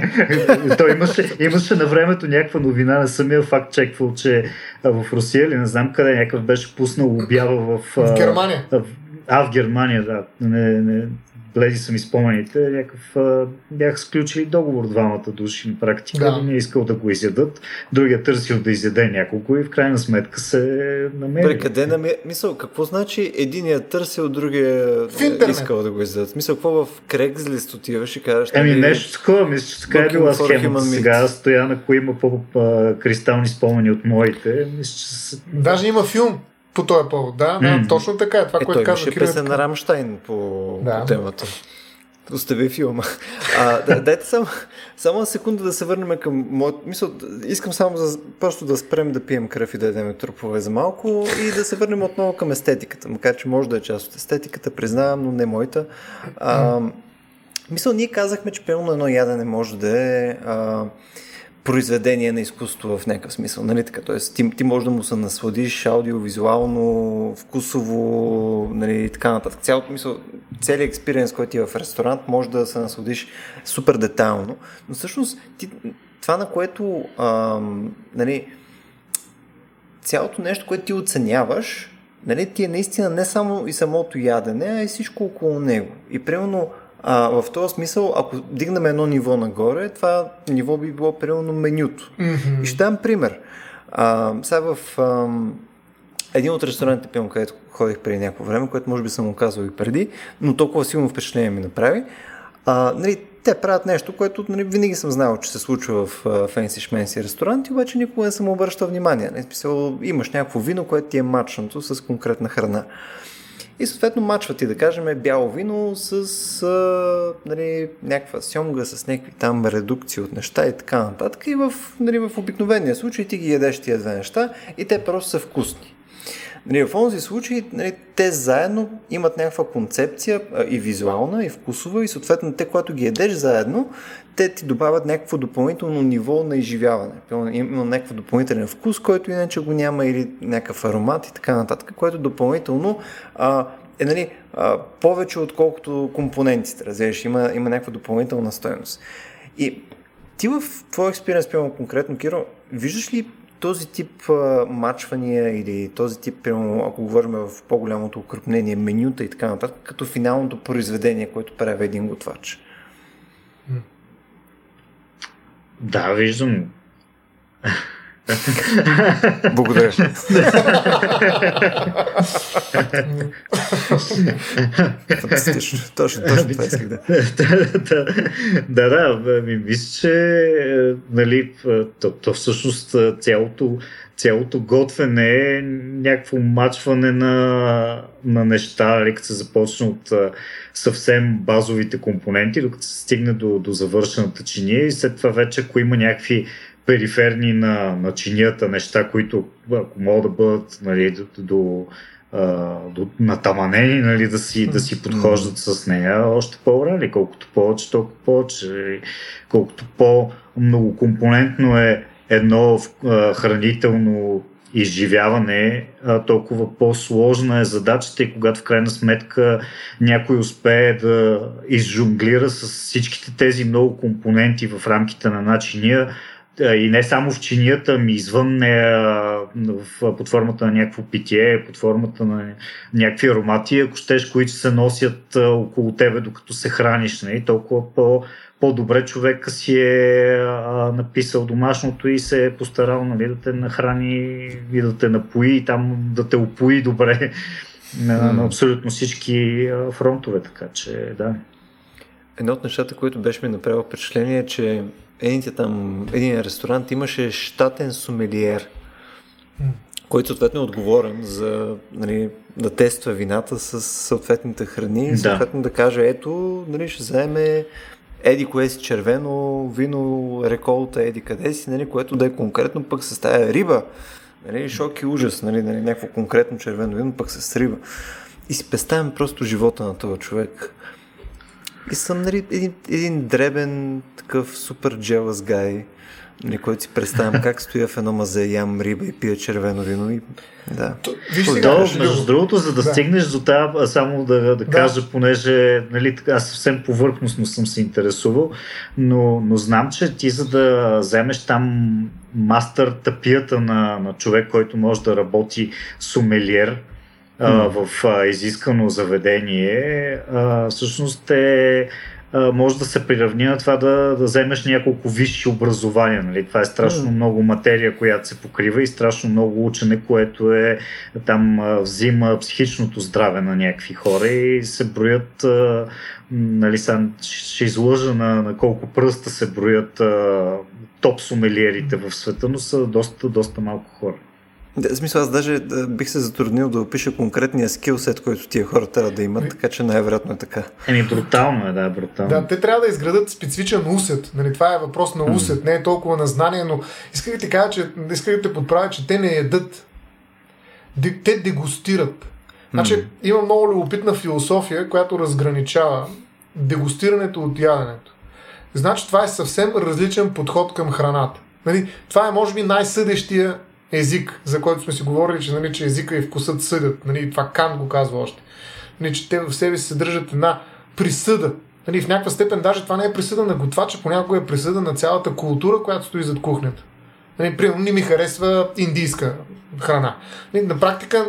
[laughs] той имаше, имаше на времето някаква новина, не съм я факт чеквал, че в Русия или не знам къде някакъв беше пуснал обява в...
В Германия.
А, в Германия, да. Не, не, влези са ми спомените, някакъв, бяха сключили договор двамата души на практика, да. не искал да го изядат, другия търсил да изяде няколко и в крайна сметка се намери.
При къде нами... Мисъл, какво значи единия търсил, другия искал да го изядат? Мисъл, какво в Craigslist отиваш и кажеш?
Еми, нещо такова, мисля, че така е била схемата. Сега стоя, ако има по-кристални спомени от моите, мисля, че...
Даже има филм по този повод, да, да mm. точно така е. Това,
е,
което
казва Кирил. песен на Рамштайн по, да. по темата. Остави филма. А, да, дайте само, само на секунда да се върнем към моят... Мисъл, искам само за, просто да спрем да пием кръв и да ядем трупове за малко и да се върнем отново към естетиката. Макар, че може да е част от естетиката, признавам, но не моята. А, мисъл, ние казахме, че пълно едно ядене може да е а, произведение на изкуство в някакъв смисъл, нали така? Тоест, ти, ти можеш да му се насладиш аудиовизуално, вкусово, нали, така нататък. Цялото мисъл, целият експириенс, който е в ресторант, може да се насладиш супер детайлно, но всъщност ти, това, на което ам, нали, цялото нещо, което ти оценяваш, нали, ти е наистина не само и самото ядене, а и всичко около него. И примерно а, в този смисъл, ако дигнем едно ниво нагоре, това ниво би било примерно менюто. Mm-hmm. И ще дам пример. А, сега в а, един от ресторантите, пием, където ходих преди някакво време, което може би съм му казал и преди, но толкова силно впечатление ми направи. А, нали, те правят нещо, което нали, винаги съм знал, че се случва в фенси шменси ресторанти, обаче никога не съм обръщал внимание. Не, смисъл, имаш някакво вино, което ти е мачнато с конкретна храна. И съответно мачва ти, да кажем, бяло вино с а, нали, някаква сьомга, с някакви там редукции от неща и така нататък. И в, нали, в обикновения случай ти ги ядеш тия две неща и те просто са вкусни. Нали, в този случай нали, те заедно имат някаква концепция и визуална, и вкусова, и съответно те, когато ги едеш заедно, те ти добавят някакво допълнително ниво на изживяване. Има някакъв допълнителен вкус, който иначе го няма, или някакъв аромат и така нататък, което допълнително а, е нали, а, повече отколкото компонентите, разбираш, има, има някаква допълнителна стоеност. И ти в твоя експириенс, конкретно, Киро, виждаш ли този тип а, мачвания или този тип, примерно, ако говорим в по-голямото укрупнение, менюта и така нататък, като финалното произведение, което прави един готвач?
Да, виждам.
Благодаря. Фантастично. Точно, точно това исках да.
да, да. Ми мисля, че нали, то, то всъщност цялото, цялото готвене е някакво мачване на, на неща, нали, като се започне от съвсем базовите компоненти, докато се стигне до, до завършената чиния и след това вече, ако има някакви периферни на, на чинията неща, които ако могат да бъдат нали, до, до, до натаманени, нали, да, си, да си подхождат с нея, още по-добре. Колкото повече, толкова повече. Колкото по-многокомпонентно е едно хранително изживяване, толкова по-сложна е задачата и когато в крайна сметка някой успее да изжунглира с всичките тези много компоненти в рамките на начиния, и не само в чинията, ми извън нея, в, под формата на някакво питие, под формата на някакви аромати, ако щеш, които се носят около тебе, докато се храниш. Не? Нали, толкова по, по-добре човека си е а, написал домашното и се е постарал нали, да те нахрани и да те напои и там да те опои добре [laughs] на, на абсолютно всички а, фронтове, така че да.
Едно от нещата, които беше ми направило впечатление е, че едините там, един ресторант имаше щатен сумелиер. Който съответно е отговорен за нали, да тества вината с съответните храни и съответно да. да каже, ето, нали, ще вземе еди кое си червено вино, реколта, еди къде си, нали, което да е конкретно пък с тая риба. Нали, шок и ужас, нали, нали, някакво конкретно червено вино, пък с риба. И си представям просто живота на този човек. И съм нали, един, един дребен, такъв супер джелас гай, нали, който си представям как стоя в едно мазе, ям риба и пия червено вино. И, да. То,
виж сега, да, между другото, за да, да. стигнеш до тази, само да, да, да кажа, понеже нали, аз съвсем повърхностно съм се интересувал, но, но знам, че ти за да вземеш там мастър тапията на, на човек, който може да работи сумелиер, в а, изискано заведение, а, всъщност е може да се приравни на това да, да вземеш няколко висши образования. Нали? Това е страшно mm. много материя, която се покрива и страшно много учене, което е там взима психичното здраве на някакви хора и се броят нали, сам, ще излъжа на, на колко пръста се броят топ сумелиерите в света, но са доста, доста малко хора.
Да, в смисъл, аз даже да, бих се затруднил да опиша конкретния скилсет, който тия хора трябва да имат, така че най-вероятно е така.
Еми, брутално е, да, брутално.
Да, те трябва да изградат специфичен усет. Нали, това е въпрос на усет, mm. не е толкова на знание, но исках да ти кажа, че исках да те подправя, че те не ядат. Те дегустират. Значи, mm. има много любопитна философия, която разграничава дегустирането от яденето. Значи, това е съвсем различен подход към храната. Нали, това е, може би, най-съдещия език, за който сме си говорили, че, нали, че езика и вкусът съдят. Нали, това Кан го казва още. Нали, че те в себе си съдържат една присъда. Нали, в някаква степен даже това не е присъда на готвача, понякога е присъда на цялата култура, която стои зад кухнята. Нали, примерно не ми харесва индийска храна. Нали, на практика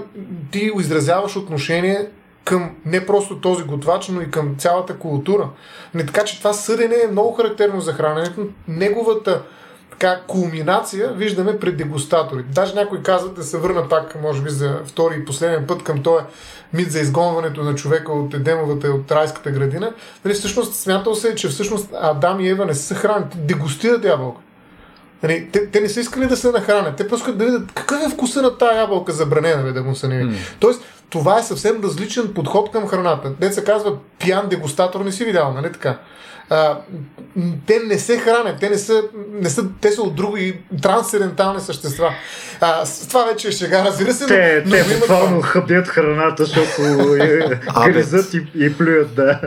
ти изразяваш отношение към не просто този готвач, но и към цялата култура. Не, така че това съдене е много характерно за храненето. Неговата така кулминация виждаме пред дегустаторите. Даже някой казват да се върна пак, може би за втори и последен път към този мит за изгонването на човека от Едемовата и от райската градина. Нали, всъщност смятал се, че всъщност Адам и Ева не са хранят, дегустират ябълка. Нали, те, те, не са искали да се нахранят. Те просто да видят какъв е вкуса на тая ябълка забранена, да му се не mm. Тоест, това е съвсем различен подход към храната. Те се казва пиян дегустатор, не си видял, нали така? а, те не се хранят, те не са, не са, те са от други трансцендентални същества. А, с това вече е шега, разбира се.
Те, но, те буквално хъбят храната, защото [laughs] гризат и, и плюят, да.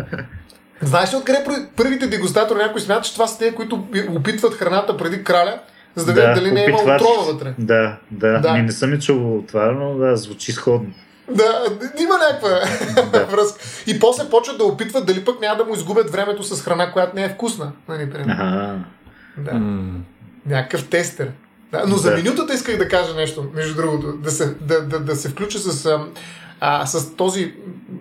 Знаеш ли откъде първите дегустатори някой смята, че това са те, които опитват храната преди краля, за да, да видят дали не е има отрова вътре?
Да, да. да. Ми не съм и чувал това, но да, звучи сходно.
Да, има някаква [laughs] да. връзка. И после почват да опитват дали пък няма да му изгубят времето с храна, която не е вкусна. Нали, ага. Да. Mm. Някакъв тестер. Да, но да. за минутата исках да кажа нещо, между другото, да се, да, да, да се включа с, а, с този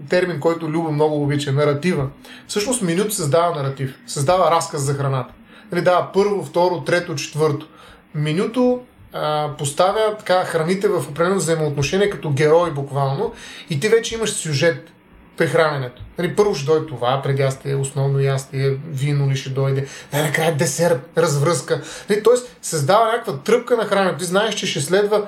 термин, който Люба много обича, наратива. Всъщност минута създава наратив, създава разказ за храната. Нали, да, първо, второ, трето, четвърто. Минуто а, поставя така, храните в определено взаимоотношение като герой буквално и ти вече имаш сюжет при храненето. Нали, първо ще дойде това, преди ястие, основно ястие, вино ли ще дойде, най-накрая десерт, развръзка. Нали, тоест създава някаква тръпка на храненето. Ти знаеш, че ще следва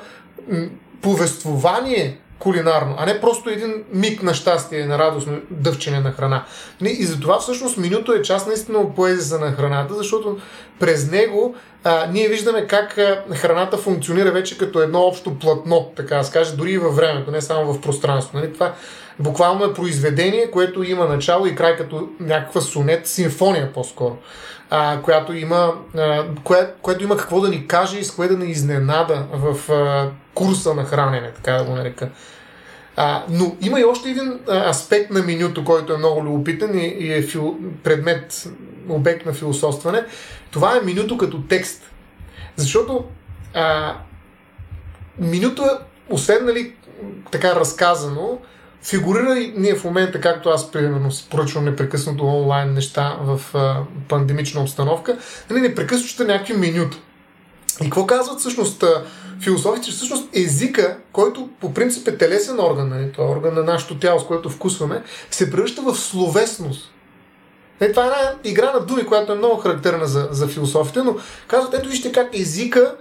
повествование кулинарно, а не просто един миг на щастие, на радостно дъвчене на храна. И затова всъщност менюто е част наистина от поезията на храната, защото през него а, ние виждаме как храната функционира вече като едно общо платно, така да скаже, дори и във времето, не само в пространството. Нали? Това буквално е произведение, което има начало и край като някаква сонет, симфония по-скоро, а, която има, а, кое, което има какво да ни каже и с кое да ни изненада в а, курса на хранене, така да го нарека. А, но има и още един аспект на менюто, който е много любопитен и, и е фил, предмет, обект на философстване. Това е менюто като текст. Защото а, менюто е, освен нали, така разказано, фигурира и ние в момента, както аз примерно си поръчвам непрекъснато онлайн неща в а, пандемична обстановка, нали, непрекъснато ще някакви менюта. И какво казват всъщност философите, че всъщност езика, който по принцип е телесен орган, нали, е орган на нашето тяло, с което вкусваме, се превръща в словесност. Е, това е една игра на думи, която е много характерна за, за философите, но казват, ето вижте как езика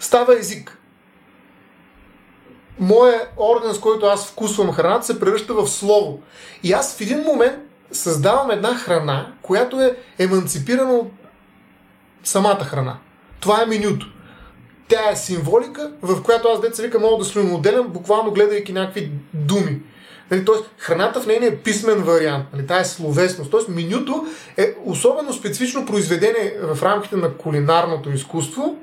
става език. Моя орган, с който аз вкусвам храната, се превръща в слово. И аз в един момент създавам една храна, която е еманципирана от самата храна. Това е менюто. Тя е символика, в която аз деца вика мога да съм моделен, буквално гледайки някакви думи. Нали, тоест, храната в нейния писмен вариант, нали, тая е словесност. Тоест, менюто е особено специфично произведение в рамките на кулинарното изкуство,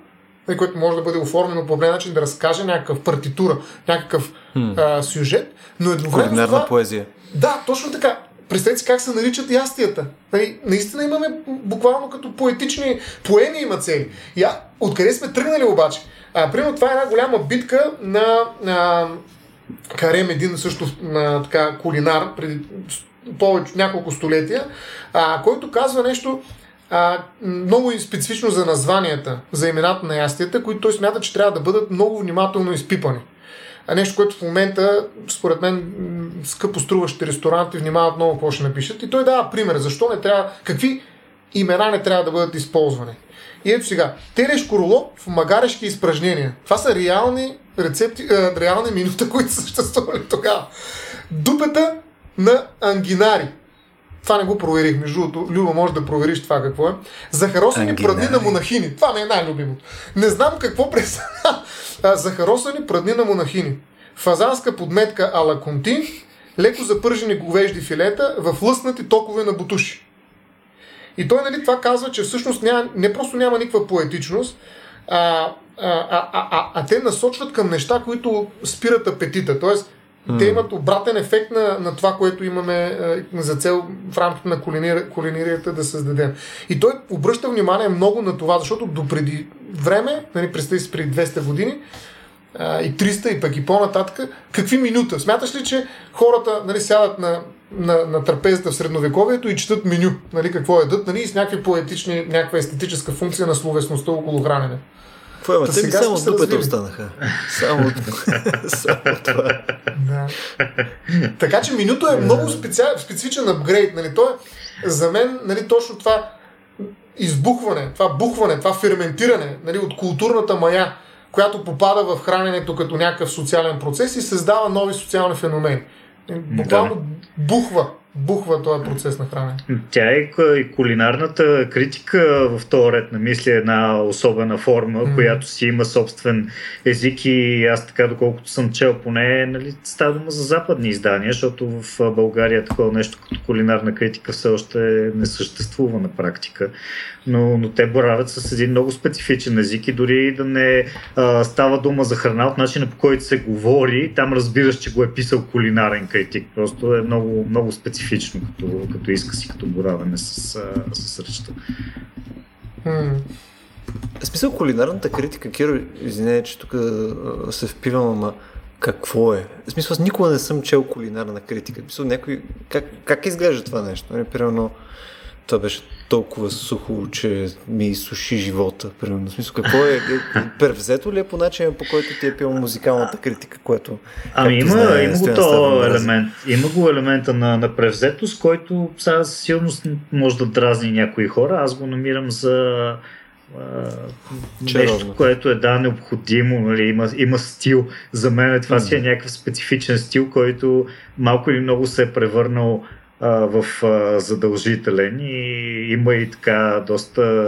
нали, което може да бъде оформено по определен начин да разкаже някакъв партитура, някакъв hmm. а, сюжет, но едновременно.
Кулинарна това, поезия.
Да, точно така. Представете си как се наричат ястията. Нали, наистина имаме буквално като поетични поеми има цели. А, откъде сме тръгнали обаче? А, примерно това е една голяма битка на, на Карем един също а, така кулинар преди повече, няколко столетия, а, който казва нещо а, много специфично за названията, за имената на ястията, които той смята, че трябва да бъдат много внимателно изпипани. А нещо, което в момента, според мен, скъпо струващите ресторанти внимават много какво ще напишат. И той дава пример, защо не трябва, какви имена не трябва да бъдат използвани. И ето сега, телеш короло в магарешки изпражнения. Това са реални рецепти, реални минута, които са съществували тогава. Дупета на ангинари. Това не го проверих, между другото. Люба, може да провериш това какво е. Захаросани прадни на монахини. Това ми е най-любимото. Не знам какво представлява. [laughs] Захаросани прадни на монахини. Фазанска подметка ала конти, леко запържени говежди филета в лъснати токове на бутуши. И той нали, това казва, че всъщност няма, не просто няма никаква поетичност, а, а, а, а, а, а те насочват към неща, които спират апетита. Тоест, Mm. Те имат обратен ефект на, на това, което имаме а, за цел в рамките на кулинир, да създадем. И той обръща внимание много на това, защото допреди време, нали, представи си преди 200 години, а, и 300 и пък и по-нататък, какви минута? Смяташ ли, че хората нали, сядат на, на, на трапезата в средновековието и четат меню, нали, какво едат, нали, и с някакви поетични, някаква естетическа функция на словесността около хранене?
Какво има? Те сега само дупета останаха. Само, [laughs] само това.
Да. Така че менюто е много специал, специфичен апгрейд. Нали? То е за мен нали, точно това избухване, това бухване, това ферментиране нали, от културната мая, която попада в храненето като някакъв социален процес и създава нови социални феномени. Буквално да. бухва бухва този процес на хранене.
Тя е и кулинарната критика в този ред на мисли е една особена форма, mm. която си има собствен език и аз така, доколкото съм чел поне, нали, става дума за западни издания, защото в България такова нещо като кулинарна критика все още не съществува на практика. Но, но те боравят с един много специфичен език и дори да не а, става дума за храна от начина по който се говори, там разбираш, че го е писал кулинарен критик. Просто е много, много специфичен специфично като, като изказ и като боравене с, с речта.
Hmm. В смисъл кулинарната критика, Киро, извиня, че тук се впивам, ама какво е? В смисъл, аз никога не съм чел кулинарна критика. В смисъл, някой... как, как изглежда това нещо? Нали, примерно, това беше толкова сухо, че ми изсуши живота. Примерно. В смисъл, какво е? Превзето ли е по начина, по който ти е пил музикалната критика, което...
Ами има, знае, има го то елемент. Има го елемента на, на превзетост, който сега силно може да дразни някои хора. Аз го намирам за нещо, което е да необходимо, нали, има, има стил. За мен това си е някакъв специфичен стил, който малко или много се е превърнал в задължителен и има и така доста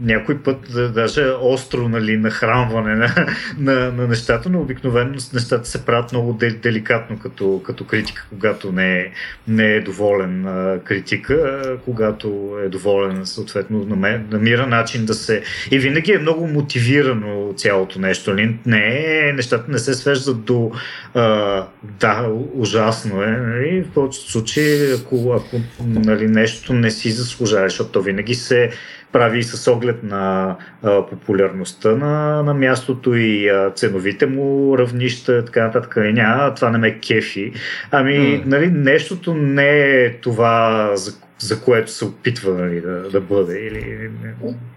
някой път даже остро нали, нахранване на, на, на нещата, но обикновено нещата се правят много деликатно като, като критика, когато не е, не е доволен критика, когато е доволен съответно намира начин да се... И винаги е много мотивирано цялото нещо. Нали? Не, нещата не се свеждат до а, да, ужасно е, нали? в повечето случаи, ако, ако нали, нещо не си заслужава, защото то винаги се прави и с оглед на а, популярността на, на мястото и а, ценовите му равнища, така нататък. Нали, няма, това не ме кефи. Ами, mm. нали, нещото не е това, за, за което се опитва нали, да, да бъде. Или...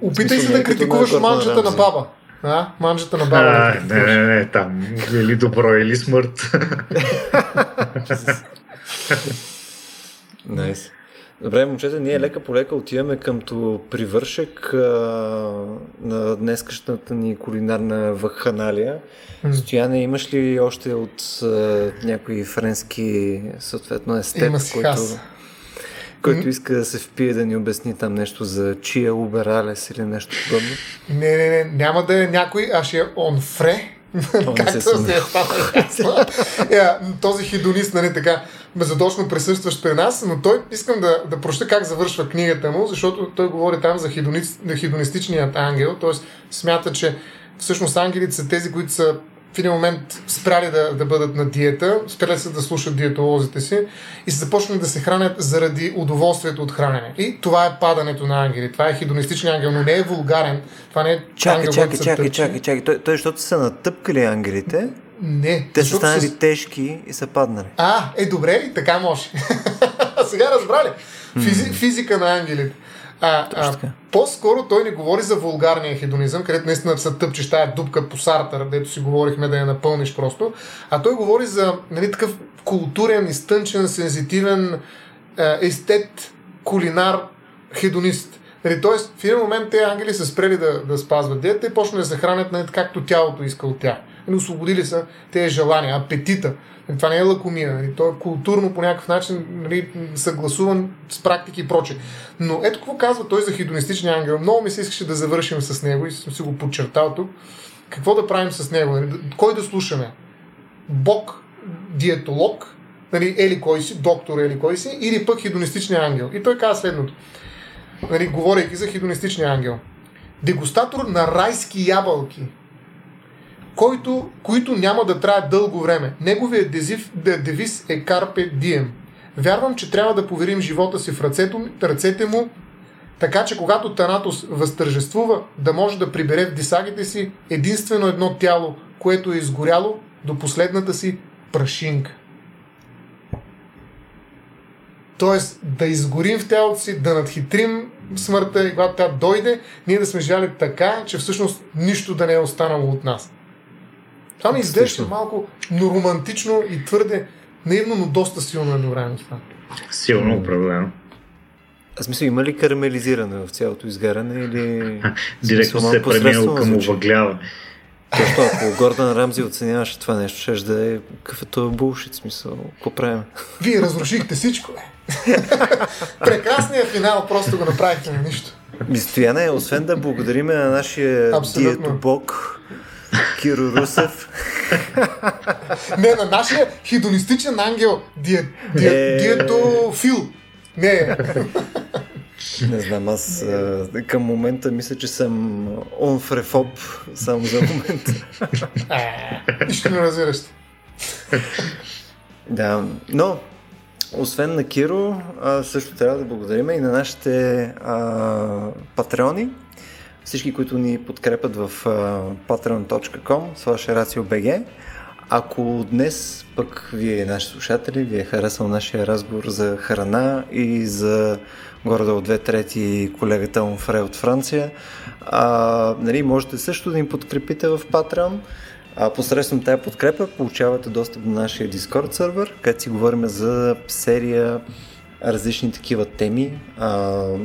Опитай се да критикуваш манчата на баба. А? Манжата на баба.
А, не, не, не, там. Или добро, или смърт. [laughs] [laughs]
Найс. Добре, момчета, ние лека по лека отиваме къмто привършек а, на днескашната ни кулинарна вакханалия. Mm. Стояне, имаш ли още от а, някои френски, съответно, естет, който, който иска да се впие да ни обясни там нещо за чия убералес или нещо подобно?
Не, не, не, няма да е някой, а ще е онфре. [laughs] Както се [laughs] е yeah, този хидонист, нали така, задочно присъстващ при нас, но той искам да, да проща как завършва книгата му, защото той говори там за хидонист, хидонистичният ангел, т.е. смята, че всъщност ангелите са тези, които са в един момент спряли да, да бъдат на диета, спряли са да слушат диетолозите си и са започнали да се хранят заради удоволствието от хранене. И това е падането на ангели. Това е хидонистичен ангел, но не е вулгарен. Това не е
чакай, ангел, чакай, чакай, чакай, чакай. Той, той, защото са натъпкали ангелите,
Не.
Те са станали
с-
тежки и са паднали.
А, е добре, така може. [laughs] Сега разбрали. Физи, физика на ангелите. А, а, по-скоро той не говори за вулгарния хедонизъм, където наистина се тъпчеш тая дупка по Сартър, дето си говорихме да я напълниш просто, а той говори за нали, такъв културен, изтънчен, сензитивен а, естет, кулинар, хедонист. Нали, тоест, в един момент те ангели са спрели да, да спазват диета и почнали да се хранят нали, както тялото иска от тях. Нали, освободили са тези желания, апетита. Нали, това не е лакомия. Нали, то е културно по някакъв начин нали, съгласуван с практики и проче. Но ето какво казва той за хедонистичния ангел. Много ми се искаше да завършим с него и съм си го подчертал тук. Какво да правим с него? Нали? Кой да слушаме? Бог, диетолог, нали, ели кой си, доктор ели кой си, или пък хедонистичния ангел. И той каза следното, нали, говорейки за хедонистичния ангел. Дегустатор на райски ябълки, който, които няма да траят дълго време. Неговият дезив, де- девиз е Carpe Diem. Вярвам, че трябва да поверим живота си в ръцето, ръцете му, така че когато Танатос възтържествува, да може да прибере в дисагите си единствено едно тяло, което е изгоряло до последната си прашинка. Тоест да изгорим в тялото си, да надхитрим смъртта и когато тя дойде, ние да сме живяли така, че всъщност нищо да не е останало от нас. Това ми изглежда малко но романтично и твърде наивно, но доста силно едновременно с това.
Силно управлено.
А смисъл, има ли карамелизиране в цялото изгаряне или... [laughs]
Директно се е преминал към овъгляване.
Точно, ако Гордан Рамзи оценяваше това нещо, ще да е какъв е това булшит, смисъл, какво правим?
Вие разрушихте всичко. [laughs] бе. Прекрасният финал, просто го направихте на нищо.
Ми, Стояне, освен да благодариме на нашия
Абсолютно.
диетобог Киро Русев,
Не, на нашия хидонистичен ангел, дие, дие,
Е.
диетофил. Не,
не знам, аз а, към момента мисля, че съм онфрефоб, само за момента.
нищо не разбираш.
Да, но освен на Киро, а, също трябва да благодарим и на нашите а, патреони, всички, които ни подкрепят в а, patreon.com slash RACIOBG. Ако днес пък вие, наши слушатели, ви е харесал нашия разговор за храна и за горе-долу две трети колегата Онфре от Франция, а, нали, можете също да ни подкрепите в Patreon. А, посредством тази подкрепа получавате достъп до нашия Discord сервер, където си говорим за серия различни такива теми а,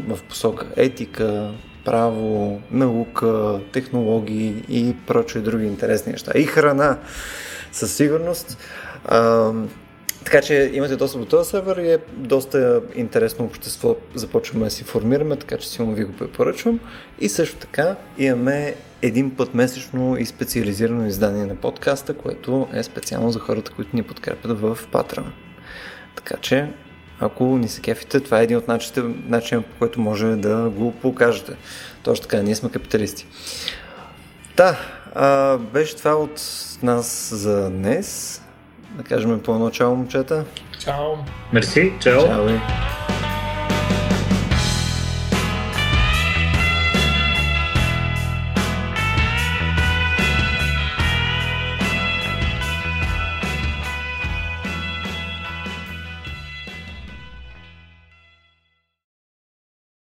в посока етика, право, наука, технологии и прочие други интересни неща. И храна, със сигурност. А, така че имате достъп до този сервер и е доста интересно общество. Започваме да си формираме, така че силно ви го препоръчвам. И също така имаме един път месечно и специализирано издание на подкаста, което е специално за хората, които ни подкрепят в Patreon. Така че, ако ни се кефите, това е един от начините, начин, по който може да го покажете. Точно така, ние сме капиталисти. Да, а, беше това от нас за днес. Да кажем по начало, момчета.
Чао.
Мерси, чао.
Чао.